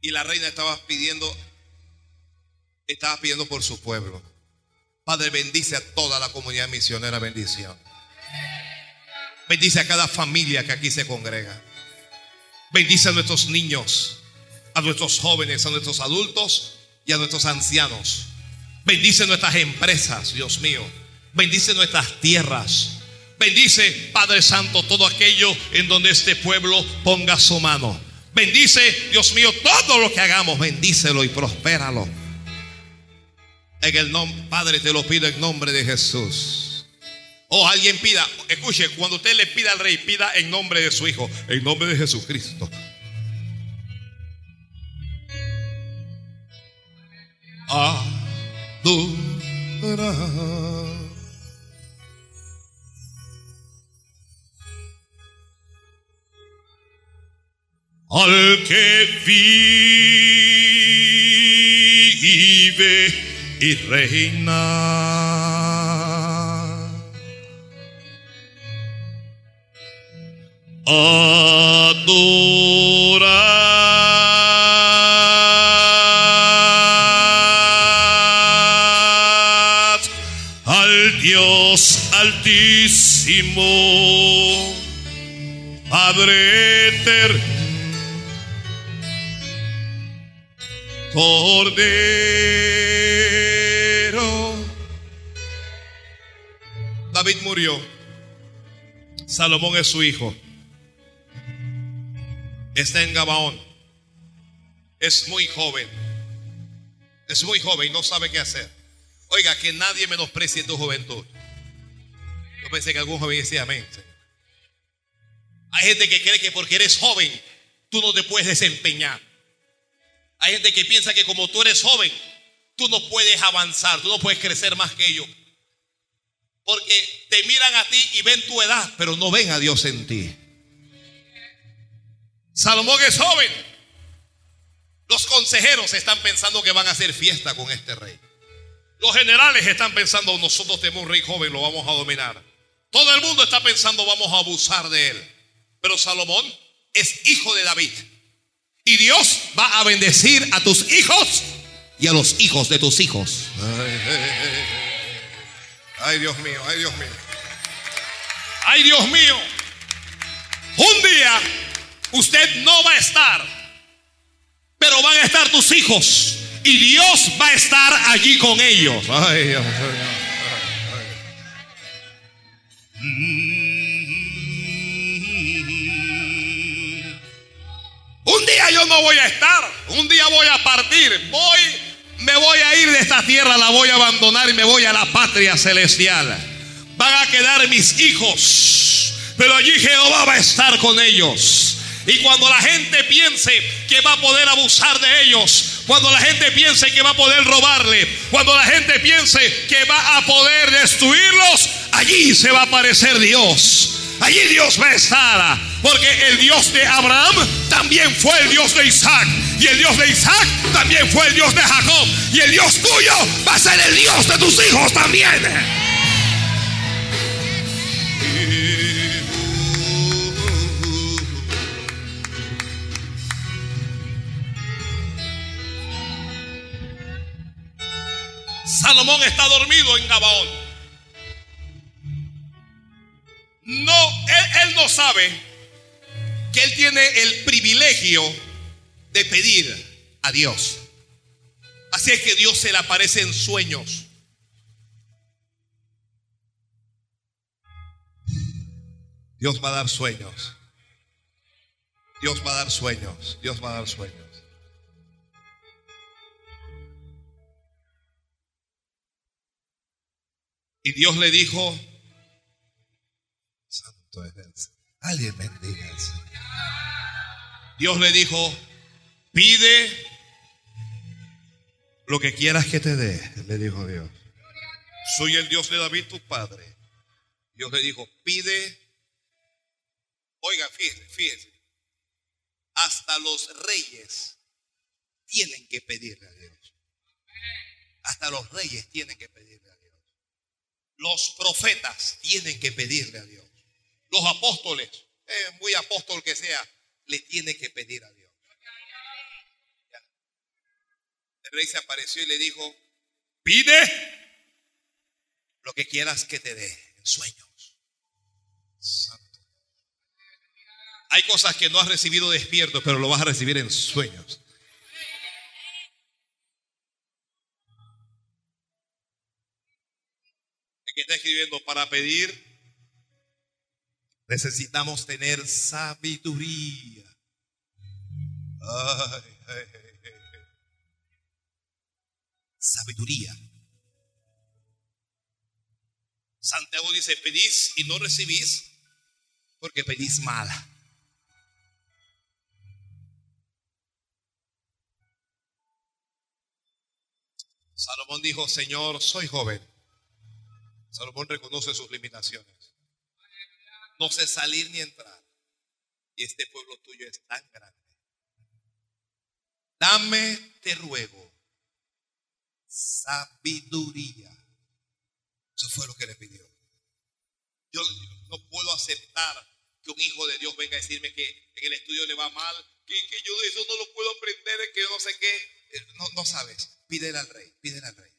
Y la reina estaba pidiendo estaba pidiendo por su pueblo. Padre, bendice a toda la comunidad misionera, bendición. Bendice a cada familia que aquí se congrega. Bendice a nuestros niños, a nuestros jóvenes, a nuestros adultos y a nuestros ancianos. Bendice nuestras empresas, Dios mío. Bendice nuestras tierras. Bendice, Padre Santo, todo aquello en donde este pueblo ponga su mano. Bendice, Dios mío, todo lo que hagamos. Bendícelo y prospéralo. En el nombre, Padre, te lo pido en nombre de Jesús. O alguien pida, escuche, cuando usted le pida al rey, pida en nombre de su Hijo, en nombre de Jesucristo. Al que vive y reina. Adorad al Dios altísimo, Padre eterno, Cordero. Salomón es su hijo. Está en Gabaón. Es muy joven. Es muy joven y no sabe qué hacer. Oiga, que nadie menosprecie tu juventud. Yo pensé que algún joven decía amén. Hay gente que cree que porque eres joven, tú no te puedes desempeñar. Hay gente que piensa que como tú eres joven, tú no puedes avanzar, tú no puedes crecer más que ellos. Porque te miran a ti y ven tu edad, pero no ven a Dios en ti. Salomón es joven. Los consejeros están pensando que van a hacer fiesta con este rey. Los generales están pensando, nosotros tenemos un rey joven, lo vamos a dominar. Todo el mundo está pensando, vamos a abusar de él. Pero Salomón es hijo de David. Y Dios va a bendecir a tus hijos y a los hijos de tus hijos. Dios mío, ay, Dios mío. Ay, Dios mío. Un día usted no va a estar, pero van a estar tus hijos. Y Dios va a estar allí con ellos. Ay, Dios mío. Un día yo no voy a estar, un día voy a partir, voy, me voy a ir de esta tierra, la voy a abandonar y me voy a la patria celestial. Van a quedar mis hijos, pero allí Jehová va a estar con ellos. Y cuando la gente piense que va a poder abusar de ellos, cuando la gente piense que va a poder robarle, cuando la gente piense que va a poder destruirlos, allí se va a aparecer Dios. Allí Dios va a estar. Porque el Dios de Abraham también fue el Dios de Isaac. Y el Dios de Isaac también fue el Dios de Jacob. Y el Dios tuyo va a ser el Dios de tus hijos también. Salomón está dormido en Gabaón. No, él, no sabe que él tiene el privilegio de pedir a Dios. Así es que Dios se le aparece en sueños. Dios va a dar sueños. Dios va a dar sueños. Dios va a dar sueños. Y Dios le dijo, Santo es Alguien bendiga. Dios le dijo, pide lo que quieras que te dé, le dijo Dios. Soy el Dios de David, tu padre. Dios le dijo, pide. Oiga, fíjese, fíjese. Hasta los reyes tienen que pedirle a Dios. Hasta los reyes tienen que pedirle a Dios. Los profetas tienen que pedirle a Dios. Los apóstoles, eh, muy apóstol que sea, le tiene que pedir a Dios. El rey se apareció y le dijo, pide lo que quieras que te dé en sueños. Santo. Hay cosas que no has recibido despierto, pero lo vas a recibir en sueños. Que está escribiendo para pedir necesitamos tener sabiduría. Sabiduría. Santiago dice, pedís y no recibís porque pedís mal. Salomón dijo, Señor, soy joven. Salomón reconoce sus limitaciones. No sé salir ni entrar. Y este pueblo tuyo es tan grande. Dame, te ruego, sabiduría. Eso fue lo que le pidió. Yo no puedo aceptar que un hijo de Dios venga a decirme que en el estudio le va mal, que, yo de eso no lo puedo aprender, que no sé qué. Eh, no, no sabes. Pídele al rey, pídele al rey.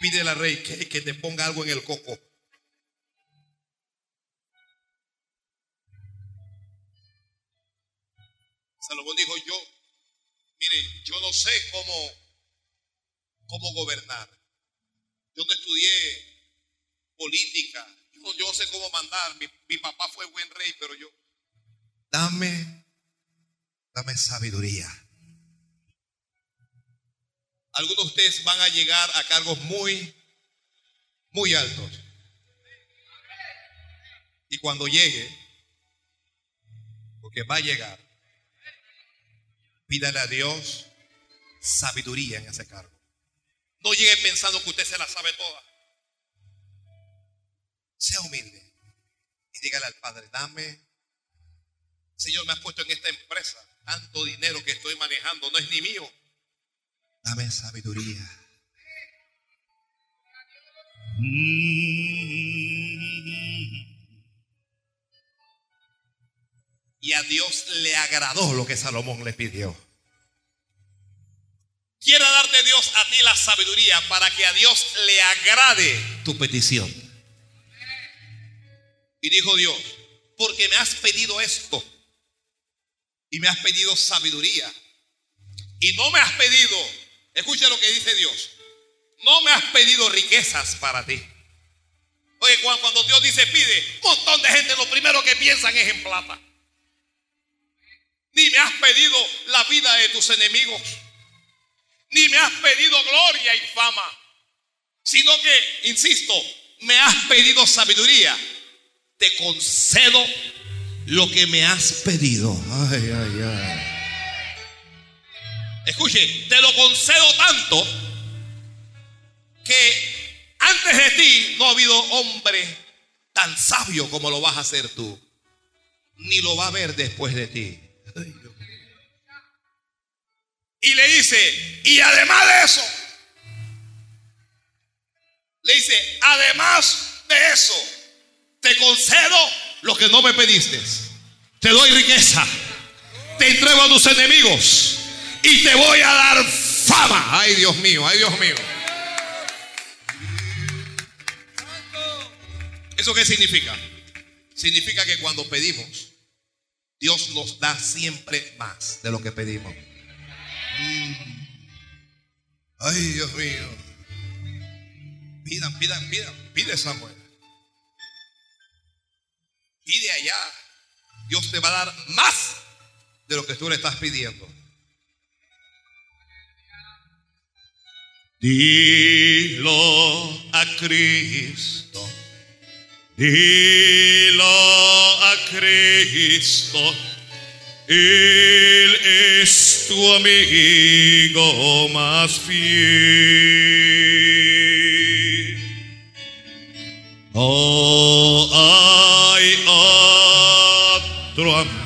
Pídele al rey que, que te ponga algo en el coco. Salomón dijo, yo, mire, yo no sé cómo, cómo gobernar. Yo no estudié política, yo, no sé cómo mandar. Mi, mi papá fue buen rey, pero yo, dame, dame sabiduría. Algunos de ustedes van a llegar a cargos muy, muy altos. Y cuando llegue, porque va a llegar, Pídale a Dios sabiduría en ese cargo. No llegue pensando que usted se la sabe toda. Sea humilde y dígale al Padre, dame, Señor, me has puesto en esta empresa tanto dinero que estoy manejando, no es ni mío. Dame sabiduría. Y a Dios le agradó lo que Salomón le pidió. Quiero darte Dios a ti la sabiduría para que a Dios le agrade tu petición. Y dijo Dios, porque me has pedido esto y me has pedido sabiduría y no me has pedido, escucha lo que dice Dios, no me has pedido riquezas para ti. Oye, cuando Dios dice pide, un montón de gente lo primero que piensan es en plata ni me has pedido la vida de tus enemigos, ni me has pedido gloria y fama, sino que, insisto, me has pedido sabiduría. Te concedo lo que me has pedido. Ay, ay, ay. Escuche, te lo concedo tanto que antes de ti no ha habido hombre tan sabio como lo vas a hacer tú, ni lo va a haber después de ti. Y le dice, y además de eso, le dice, además de eso, te concedo lo que no me pediste. Te doy riqueza, te entrego a tus enemigos y te voy a dar fama. Ay Dios mío, ay Dios mío. ¿Eso qué significa? Significa que cuando pedimos, Dios nos da siempre más de lo que pedimos. Ay, Dios mío. Pidan, pidan, pidan. Pide Samuel. Pide allá. Dios te va a dar más de lo que tú le estás pidiendo. Dilo a Cristo. Dilo a Cristo él es tu amigo más fiel. Oh, hay otro amigo.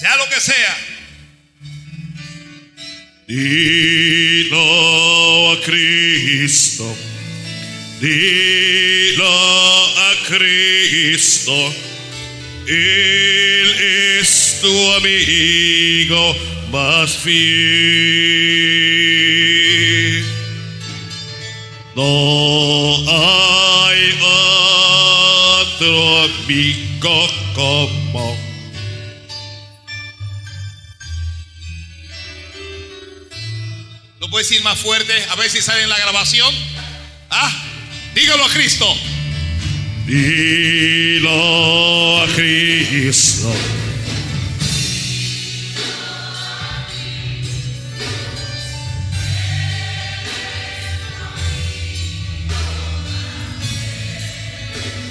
Sea lo que sea. Dilo a Cristo, dilo a Cristo, Él es tu amigo más fiel. No hay otro amigo puedes decir más fuerte? A ver si sale en la grabación. Ah, dígalo a Cristo. Dilo a Cristo.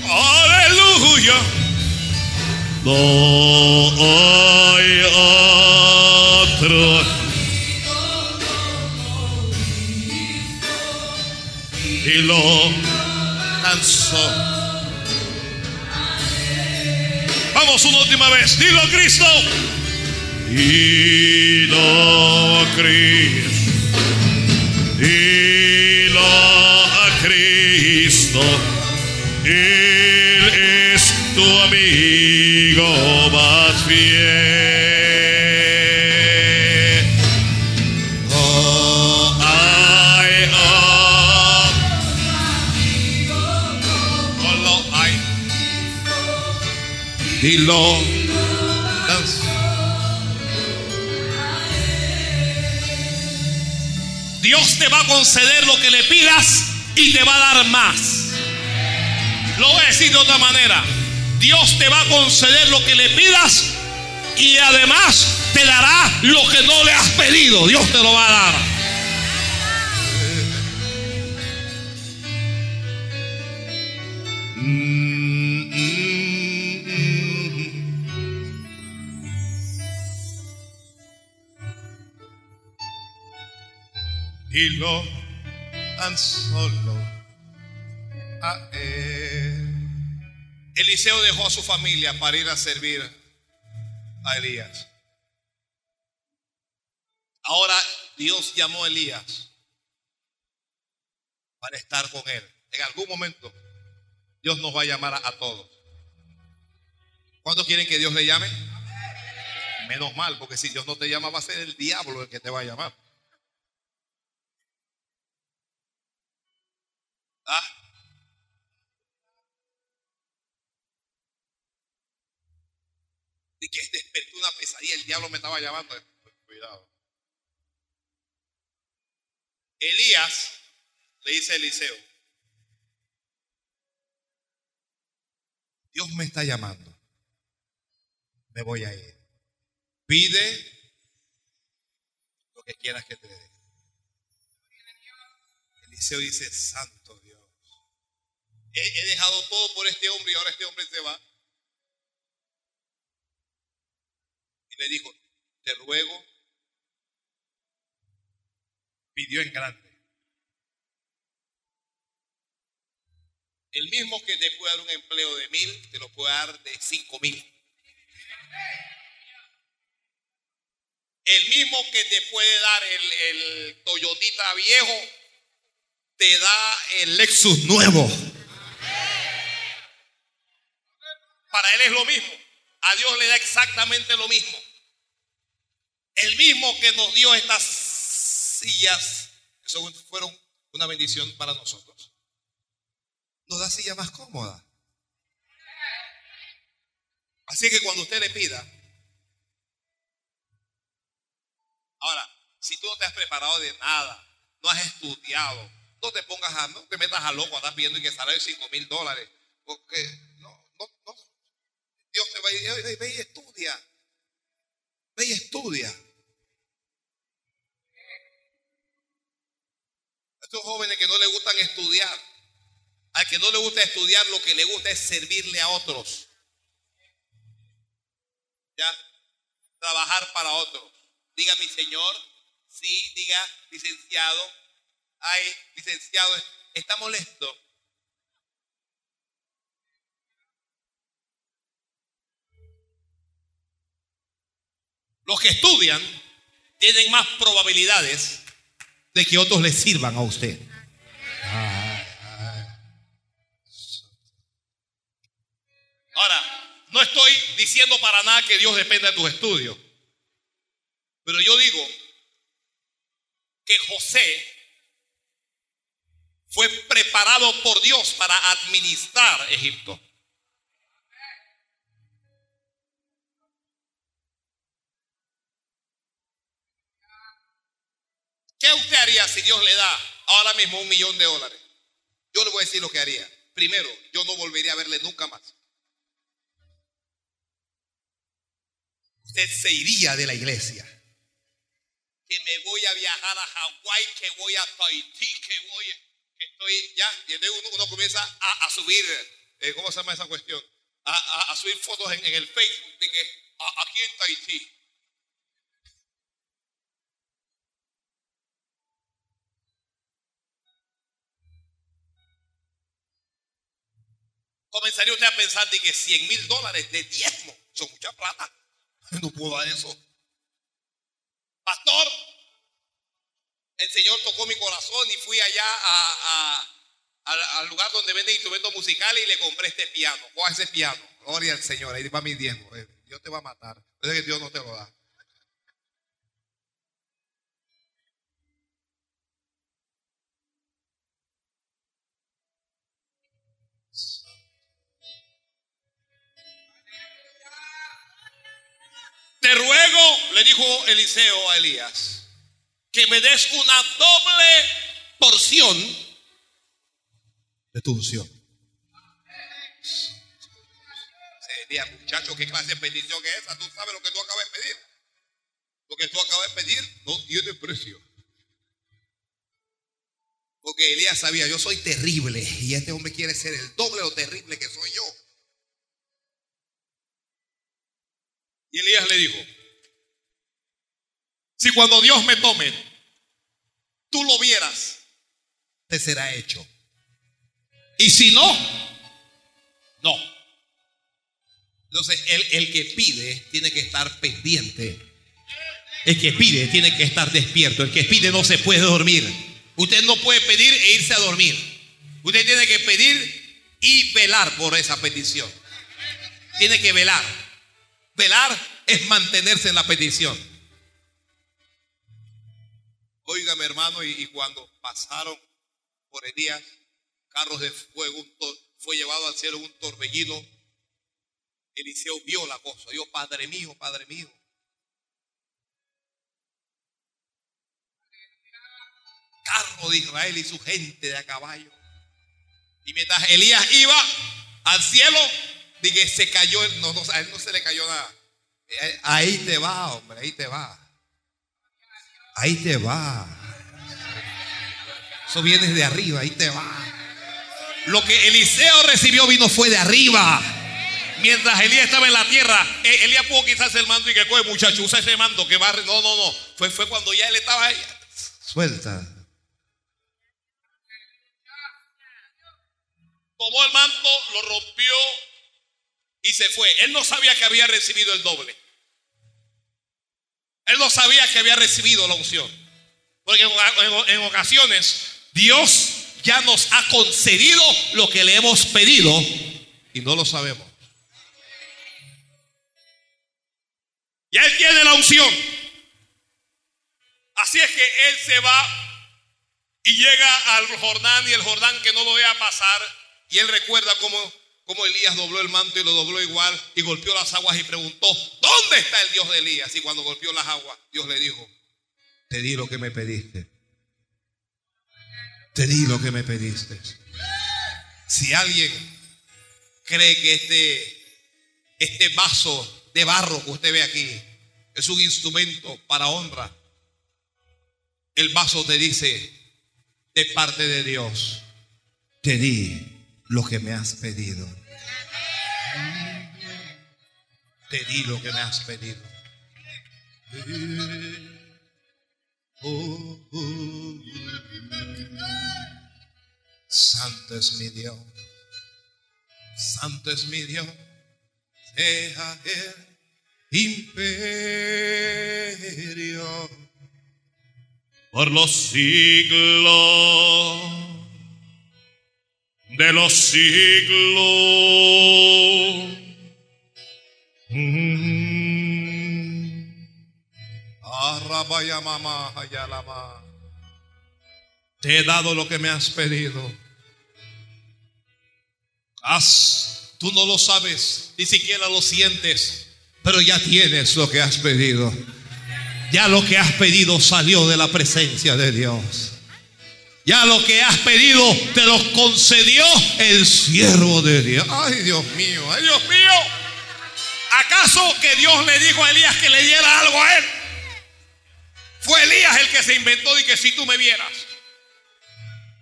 Aleluya. No hay otro y lo. Vamos una última vez. Dilo Cristo. Dilo Cristo. Conceder lo que le pidas y te va a dar más. Lo voy a decir de otra manera. Dios te va a conceder lo que le pidas y además te dará lo que no le has pedido. Dios te lo va a dar. Mm. Dilo tan solo a él. Eliseo dejó a su familia para ir a servir a Elías. Ahora Dios llamó a Elías para estar con él. En algún momento Dios nos va a llamar a, a todos. ¿Cuántos quieren que Dios le llame? Menos mal, porque si Dios no te llama va a ser el diablo el que te va a llamar. Ah. Que despertó una pesadilla, el diablo me estaba llamando. Cuidado. Elías le dice a Eliseo, Dios me está llamando, me voy a ir. Pide lo que quieras que te dé. Eliseo dice, santo. He, dejado todo por este hombre y ahora este hombre se va. Y le dijo, te ruego, pidió en grande. El mismo que te puede dar un empleo de mil, te lo puede dar de cinco mil. El mismo que te puede dar el, el Toyotita viejo, te da el Lexus nuevo. Es lo mismo. A Dios le da exactamente lo mismo. El mismo que nos dio estas sillas, que fueron una bendición para nosotros, nos da silla más cómoda. Así que cuando usted le pida, ahora, si tú no te has preparado de nada, no has estudiado, no te pongas a, no te metas a loco, andas pidiendo y que salario 5 mil dólares, porque no, no, no, A ve y estudia, ve y estudia. Estos jóvenes que no le gustan estudiar, al que no le gusta estudiar, lo que le gusta es servirle a otros. ¿Ya? Trabajar para otros. Diga mi Señor, sí, diga licenciado, ay, licenciado, está molesto. Los que estudian tienen más probabilidades de que otros les sirvan a usted. Ahora, no estoy diciendo para nada que Dios dependa de tus estudios, pero yo digo que José fue preparado por Dios para administrar Egipto. ¿Qué usted haría si Dios le da ahora mismo un millón de dólares? Yo le voy a decir lo que haría. Primero, yo no volvería a verle nunca más. Usted se iría de la iglesia. Que me voy a viajar a Hawái, que voy a Tahití, que voy, que estoy ya. Y entonces uno, uno comienza a, a subir, eh, ¿cómo se llama esa cuestión? A, a, a subir fotos en, en, el Facebook de que aquí en Tahití. Comenzaría usted a pensar de que 100 mil dólares de diezmo son mucha plata. No puedo dar eso. pastor, el Señor tocó mi corazón y fui allá al lugar donde venden instrumentos musicales y le compré este piano. ¿Cuál es ese piano? Gloria al Señor. Ahí va mi diezmo. Eh, Dios te va a matar. Es que Dios no te lo da. Te ruego, le dijo Eliseo a Elías, que me des una doble porción de tu unción. Elías, muchacho, ¿qué clase de petición es esa? Tú sabes lo que tú acabas de pedir. Lo que tú acabas de pedir no tiene precio. Porque Elías sabía, yo soy terrible y este hombre quiere ser el doble o terrible que soy yo. Y Elías le dijo, si cuando Dios me tome, tú lo vieras, te será hecho. Y si no, no. Entonces, el, el que pide tiene que estar pendiente. El que pide tiene que estar despierto. El que pide no se puede dormir. Usted no puede pedir e irse a dormir. Usted tiene que pedir y velar por esa petición. Tiene que velar. Velar es mantenerse en la petición. Óigame hermano, y, cuando pasaron por el día carros de fuego, fue llevado al cielo un torbellino, Eliseo vio la cosa, Dios, Padre mío, Padre mío. Carro de Israel y su gente de a caballo. Y mientras Elías iba al cielo, Dije, se cayó, no, no, a él no se le cayó nada. Eh, ahí te va, hombre, ahí te va. Ahí te va. Eso viene de arriba, ahí te va. Lo que Eliseo recibió vino fue de arriba. Mientras Elías estaba en la tierra, eh, Elías pudo quitarse el mando y que coge muchacho, usa ese mando que va. No, no, no. Fue, fue cuando ya él estaba ahí. Suelta. Tomó el manto, lo rompió y se fue. Él no sabía que había recibido el doble. Él no sabía que había recibido la unción. Porque en, ocasiones Dios ya nos ha concedido lo que le hemos pedido y no lo sabemos. Ya Él tiene la unción. Así es que Él se va y llega al Jordán y el Jordán que no lo vea pasar. Y Él recuerda cómo como Elías dobló el manto y lo dobló igual y golpeó las aguas y preguntó, ¿dónde está el Dios de Elías? Y cuando golpeó las aguas, Dios le dijo, te di lo que me pediste. Te di lo que me pediste. Si alguien cree que este, este vaso de barro que usted ve aquí es un instrumento para honra, el vaso te dice, de parte de Dios, te di lo que me has pedido. Te di lo que me has pedido. Santo es mi Dios. Santo es mi Dios. Deja el imperio por los siglos de los siglos. Te he dado lo que me has pedido. Haz, tú no lo sabes, ni siquiera lo sientes, pero ya tienes lo que has pedido. Ya lo que has pedido salió de la presencia de Dios. Ya lo que has pedido te lo concedió el siervo de Dios. Ay, Dios mío, ay, Dios mío. ¿Acaso que Dios le dijo a Elías que le diera algo a él? Fue Elías el que se inventó y que si tú me vieras.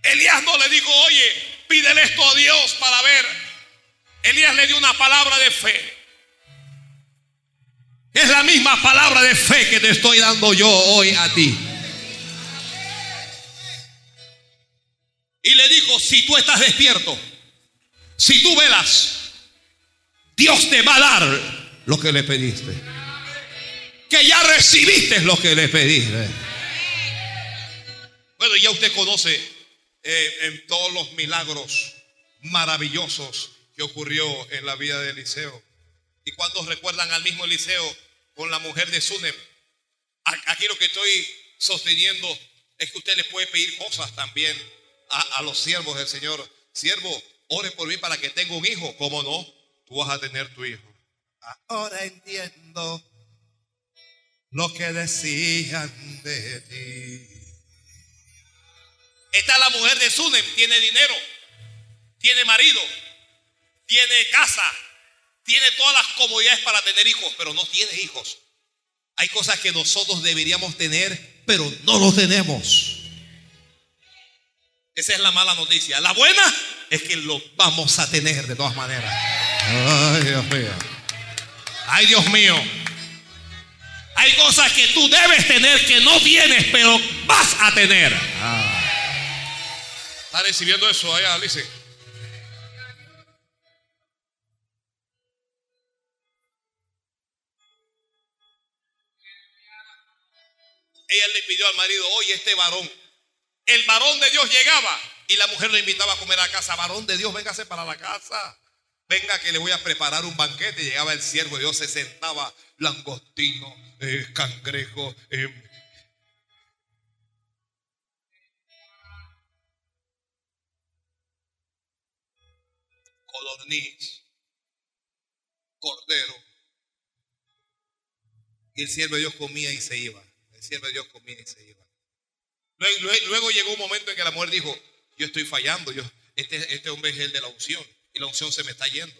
Elías no le dijo, oye, pídele esto a Dios para ver. Elías le dio una palabra de fe. Es la misma palabra de fe que te estoy dando yo hoy a ti. Y le dijo, si tú estás despierto, si tú velas, Dios te va a dar lo que le pediste. que ya recibiste lo que le pediste. Bueno, ya usted conoce eh, en todos los milagros maravillosos que ocurrió en la vida de Eliseo. ¿Y cuántos recuerdan al mismo Eliseo con la mujer de Sunem? Aquí lo que estoy sosteniendo es que usted le puede pedir cosas también a, a los siervos del Señor. Siervo, ore por mí para que tenga un hijo. ¿Cómo no? Tú vas a tener tu hijo. Ahora entiendo lo que decían de ti. Está la mujer de Sunem, tiene dinero, tiene marido, tiene casa, tiene todas las comodidades para tener hijos, pero no tiene hijos. Hay cosas que nosotros deberíamos tener, pero no lo tenemos. Esa es la mala noticia. La buena es que lo vamos a tener de todas maneras. Ay, Dios mío. Ay, Dios mío. Hay cosas que tú debes tener que no tienes, pero vas a tener. ¿Está recibiendo eso allá, Alice? Ella le pidió al marido, oye, este varón, el varón de Dios llegaba y la mujer lo invitaba a comer a casa. Varón de Dios, véngase para la casa. Venga que le voy a preparar un banquete. Llegaba el siervo de Dios, se sentaba langostino, eh, cangrejo. Eh, codorniz, cordero. Y el siervo de Dios comía y se iba. El siervo de Dios comía y se iba. Luego, llegó un momento en que la mujer dijo, yo estoy fallando, yo, este, este hombre es el de la unción y la unción se me está yendo.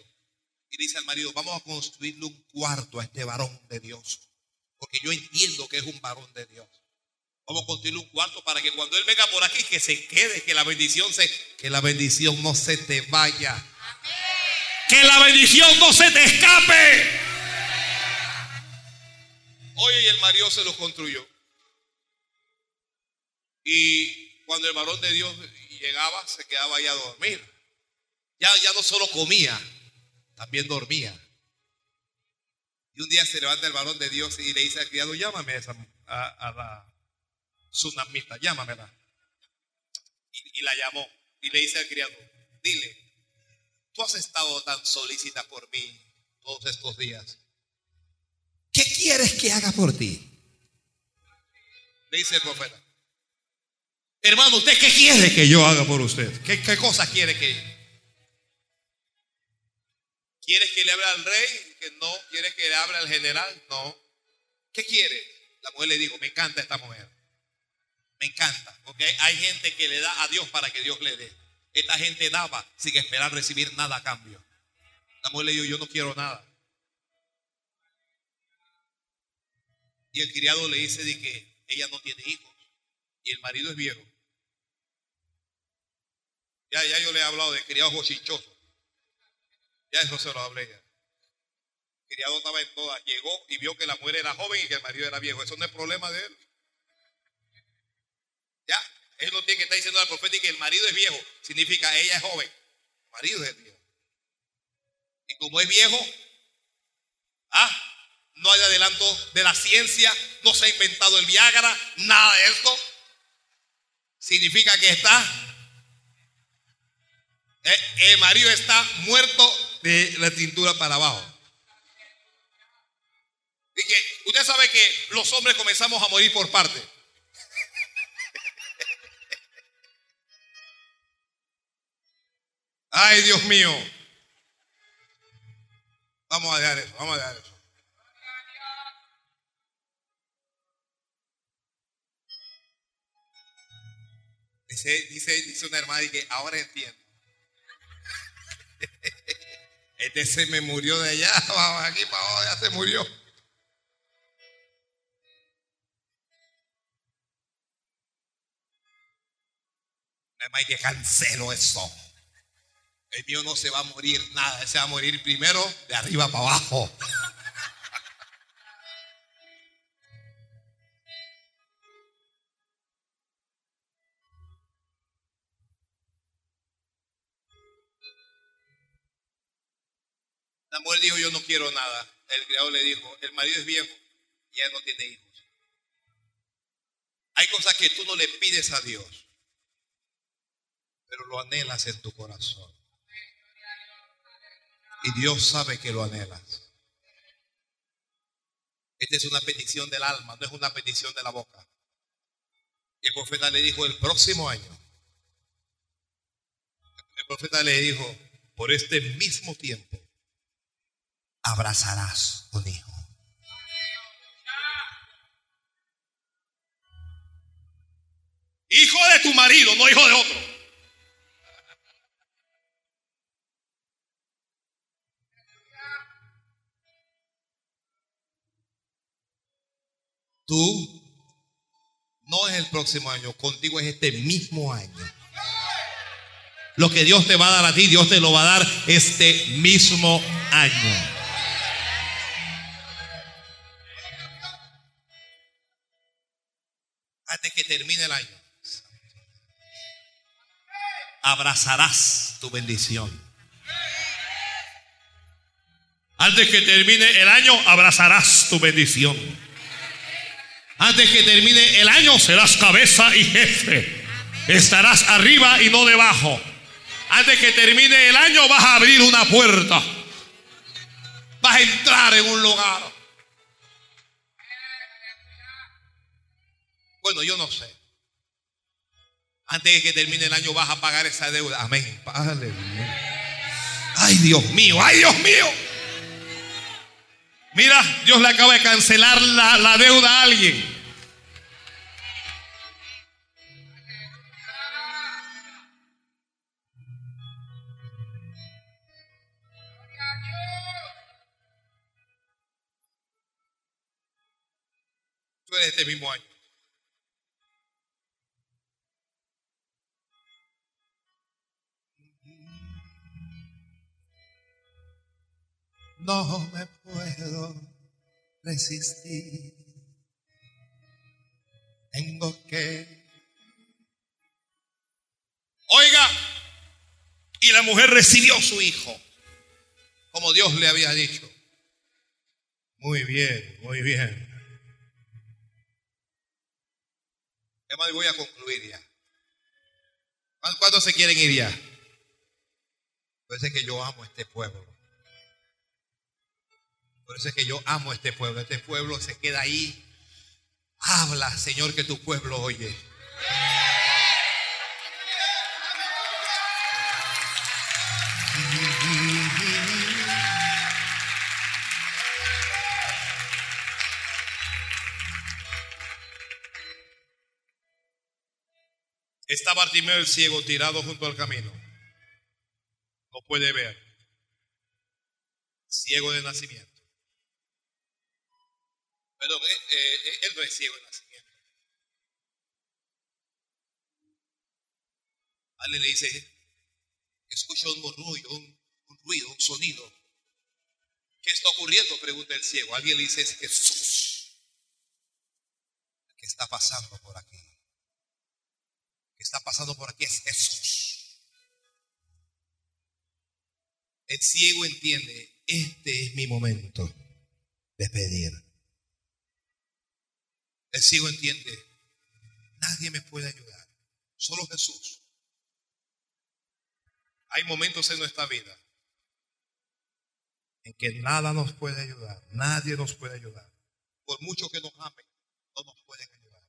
Y dice al marido, vamos a construirle un cuarto a este varón de Dios. Porque yo entiendo que es un varón de Dios. Vamos a construirle un cuarto para que cuando él venga por aquí, que se quede, que la bendición se, que la bendición no se te vaya. Que la bendición no se te escape. Oye, y el marido se lo construyó. Y cuando el varón de Dios llegaba, se quedaba ahí a dormir. Ya, ya no solo comía, también dormía. Y un día se levanta el varón de Dios y le dice al criado, llámame a, esa, a, la tsunamita, llámamela. Y, y la llamó y le dice al criado, dile, tú has estado tan solícita por mí todos estos días. ¿Qué quieres que haga por ti? Le dice el profeta. Hermano, ¿usted qué quiere que yo haga por usted? ¿Qué, qué cosa quiere que ¿Quieres que le hable al rey? Que no. ¿Quieres que le hable al general? No. ¿Qué quiere? La mujer le dijo, me encanta esta mujer. Me encanta. Porque hay gente que le da a Dios para que Dios le dé. Esta gente daba sin esperar recibir nada a cambio. La mujer le dijo, yo no quiero nada. Y el criado le dice de que ella no tiene hijos. Y el marido es viejo. Ya, ya yo le he hablado de criados bochinchosos. Ya eso se lo hablé ya. El criado estaba en todas. Llegó y vio que la mujer era joven y que el marido era viejo. Eso no es problema de él. Ya, él no tiene que estar diciendo al profeta que el marido es viejo. Significa ella es joven. El marido es viejo. Y como es viejo, ah, no hay adelanto de la ciencia, no se ha inventado el Viagra, nada de esto. Significa que está eh, el marido está muerto de la cintura para abajo. Y que usted sabe que los hombres comenzamos a morir por parte. Ay, Dios mío. Vamos a dejar eso, vamos a dejar eso. Dice, dice, dice una hermana que ahora entiendo. Este se me murió de allá, vamos aquí para abajo, ya se murió. Además que cancelo eso. El mío no se va a morir nada, se va a morir primero de arriba para abajo. La dijo, yo no quiero nada. El criado le dijo, el marido es viejo y ella no tiene hijos. Hay cosas que tú no le pides a Dios, pero lo anhelas en tu corazón. Y Dios sabe que lo anhelas. Esta es una petición del alma, no es una petición de la boca. El profeta le dijo el próximo año. El profeta le dijo, por este mismo tiempo, abrazarás un hijo. Hijo de tu marido, no hijo de otro. Tú no es el próximo año, contigo es este mismo año. Lo que Dios te va a dar a ti, Dios te lo va a dar este mismo año. Antes que termine el año, abrazarás tu bendición. Antes que termine el año, abrazarás tu bendición. Antes que termine el año serás cabeza y jefe. Estarás arriba y no debajo. Antes que termine el año vas a abrir una puerta. Vas a entrar en un lugar. Bueno, yo no sé. Antes de que termine el año vas a pagar esa deuda. Amén. Ay, Dios mío, ay, Dios mío. Mira, Dios le acaba de cancelar la, deuda a alguien. Tú eres este mismo año. No me puedo resistir. Tengo que... Oiga, y la mujer recibió su hijo, como Dios le había dicho. Muy bien, muy bien. Además, voy a concluir ya. ¿Cuántos se quieren ir ya? Parece que yo amo este pueblo. Por eso es que yo amo este pueblo. Este pueblo se queda ahí. Habla, Señor, que tu pueblo oye. Está Bartimeo el ciego tirado junto al camino. No puede ver. Ciego de nacimiento. Perdón, eh, eh, él no es ciego de nacimiento. Alguien le dice, escucha un ruido, un, ruido, un sonido. ¿Qué está ocurriendo? Pregunta el ciego. Alguien le dice, es Jesús. ¿Qué está pasando por aquí? ¿Qué está pasando por aquí? Es Jesús. El ciego entiende, este es mi momento de pedir. El ciego entiende, nadie me puede ayudar, solo Jesús. Hay momentos en nuestra vida en que nada nos puede ayudar, nadie nos puede ayudar. Por mucho que nos amen, no nos pueden ayudar.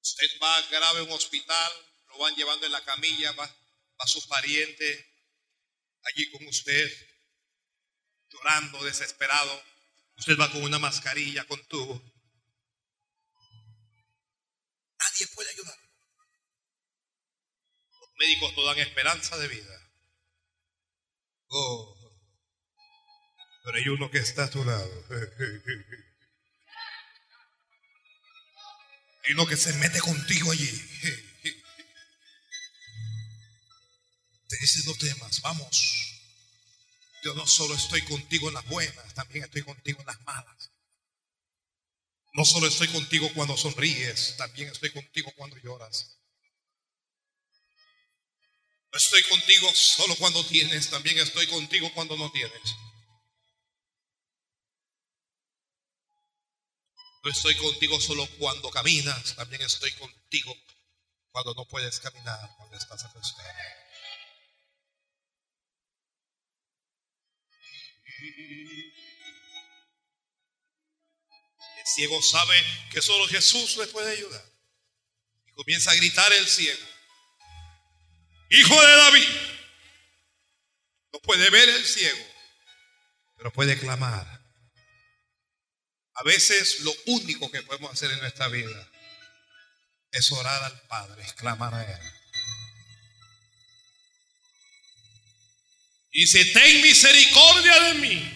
Usted va grave a un hospital, lo van llevando en la camilla, va, va su pariente allí con usted llorando, desesperado. Usted va con una mascarilla, con tubo. Nadie puede ayudar. Los médicos no dan esperanza de vida. Oh, pero hay uno que está a tu lado. Hay uno que se mete contigo allí. Te dice, no temas, vamos. Yo no solo estoy contigo en las buenas, también estoy contigo en las malas. No solo estoy contigo cuando sonríes, también estoy contigo cuando lloras. No estoy contigo solo cuando tienes, también estoy contigo cuando no tienes. No estoy contigo solo cuando caminas, también estoy contigo cuando no puedes caminar, cuando estás acostado. El ciego sabe que solo Jesús le puede ayudar. Y comienza a gritar el ciego. Hijo de David. No puede ver el ciego, pero puede clamar. A veces lo único que podemos hacer en nuestra vida es orar al Padre, es clamar a Él. Dice, ten misericordia de mí.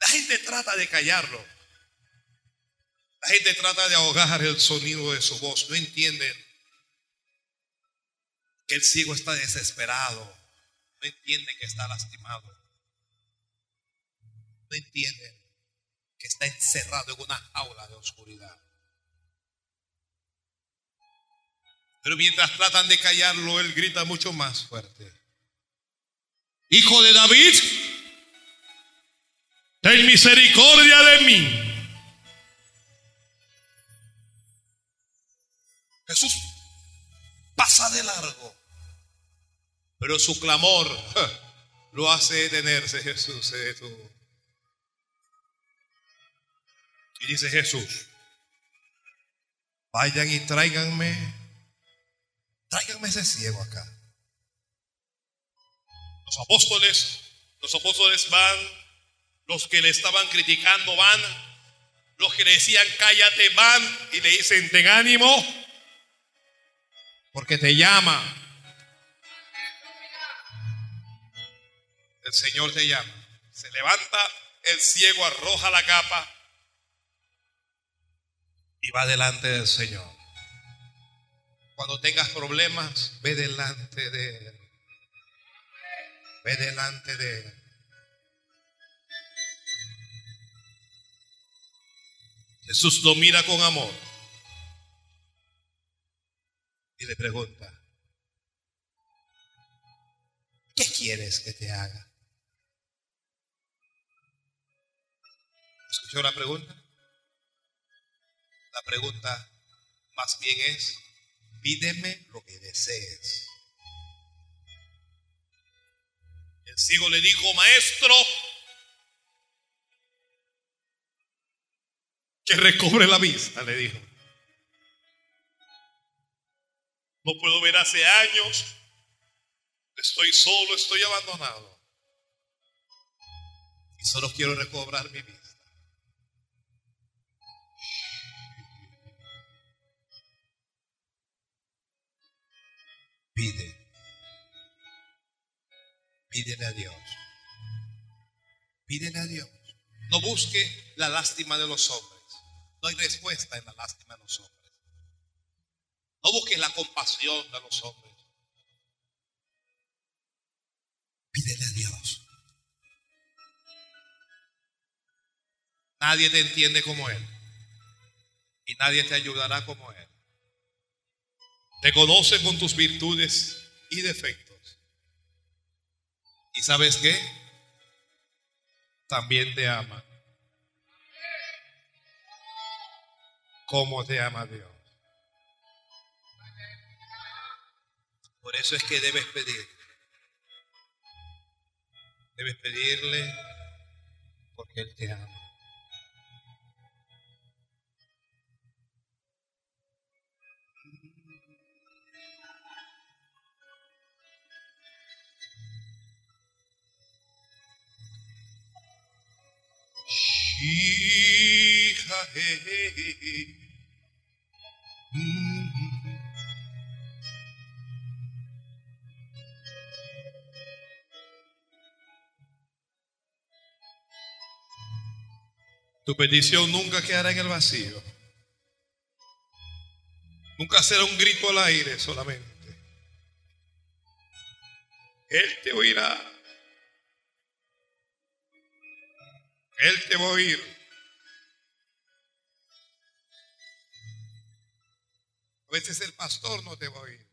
La gente trata de callarlo. La gente trata de ahogar el sonido de su voz. No entienden que el ciego está desesperado. No entienden que está lastimado. No entienden que está encerrado en una jaula de oscuridad. Pero mientras tratan de callarlo, él grita mucho más fuerte. Hijo de David, ten misericordia de mí. Jesús pasa de largo, pero su clamor lo hace detenerse. Jesús detuvo. Y dice Jesús, vayan y tráiganme, tráiganme ese ciego acá. Los apóstoles, los apóstoles van, los que le estaban criticando van, los que le decían cállate van y le dicen ten ánimo, porque te llama. El Señor te llama. Se levanta el ciego, arroja la capa y va delante del Señor. Cuando tengas problemas, ve delante de Él. Ve delante de Él. Jesús lo mira con amor y le pregunta, ¿qué quieres que te haga? ¿Escuchó la pregunta? La pregunta más bien es, pídeme lo que desees. El le dijo, maestro, que recobre la vista, le dijo. No puedo ver hace años, estoy solo, estoy abandonado. Y solo quiero recobrar mi vista. Pide. Pídele a Dios. Pídele a Dios. No busque la lástima de los hombres. No hay respuesta en la lástima de los hombres. No busques la compasión de los hombres. Pídele a Dios. Nadie te entiende como Él. Y nadie te ayudará como Él. Te conoce con tus virtudes y defectos. ¿Y sabes qué? También te ama. Como te ama Dios. Por eso es que debes pedir. Debes pedirle porque Él te ama. Hija, Tu petición nunca quedará en el vacío. Nunca será un grito al aire solamente. Él te oirá. Él te va a oír. A veces el pastor no te va a oír.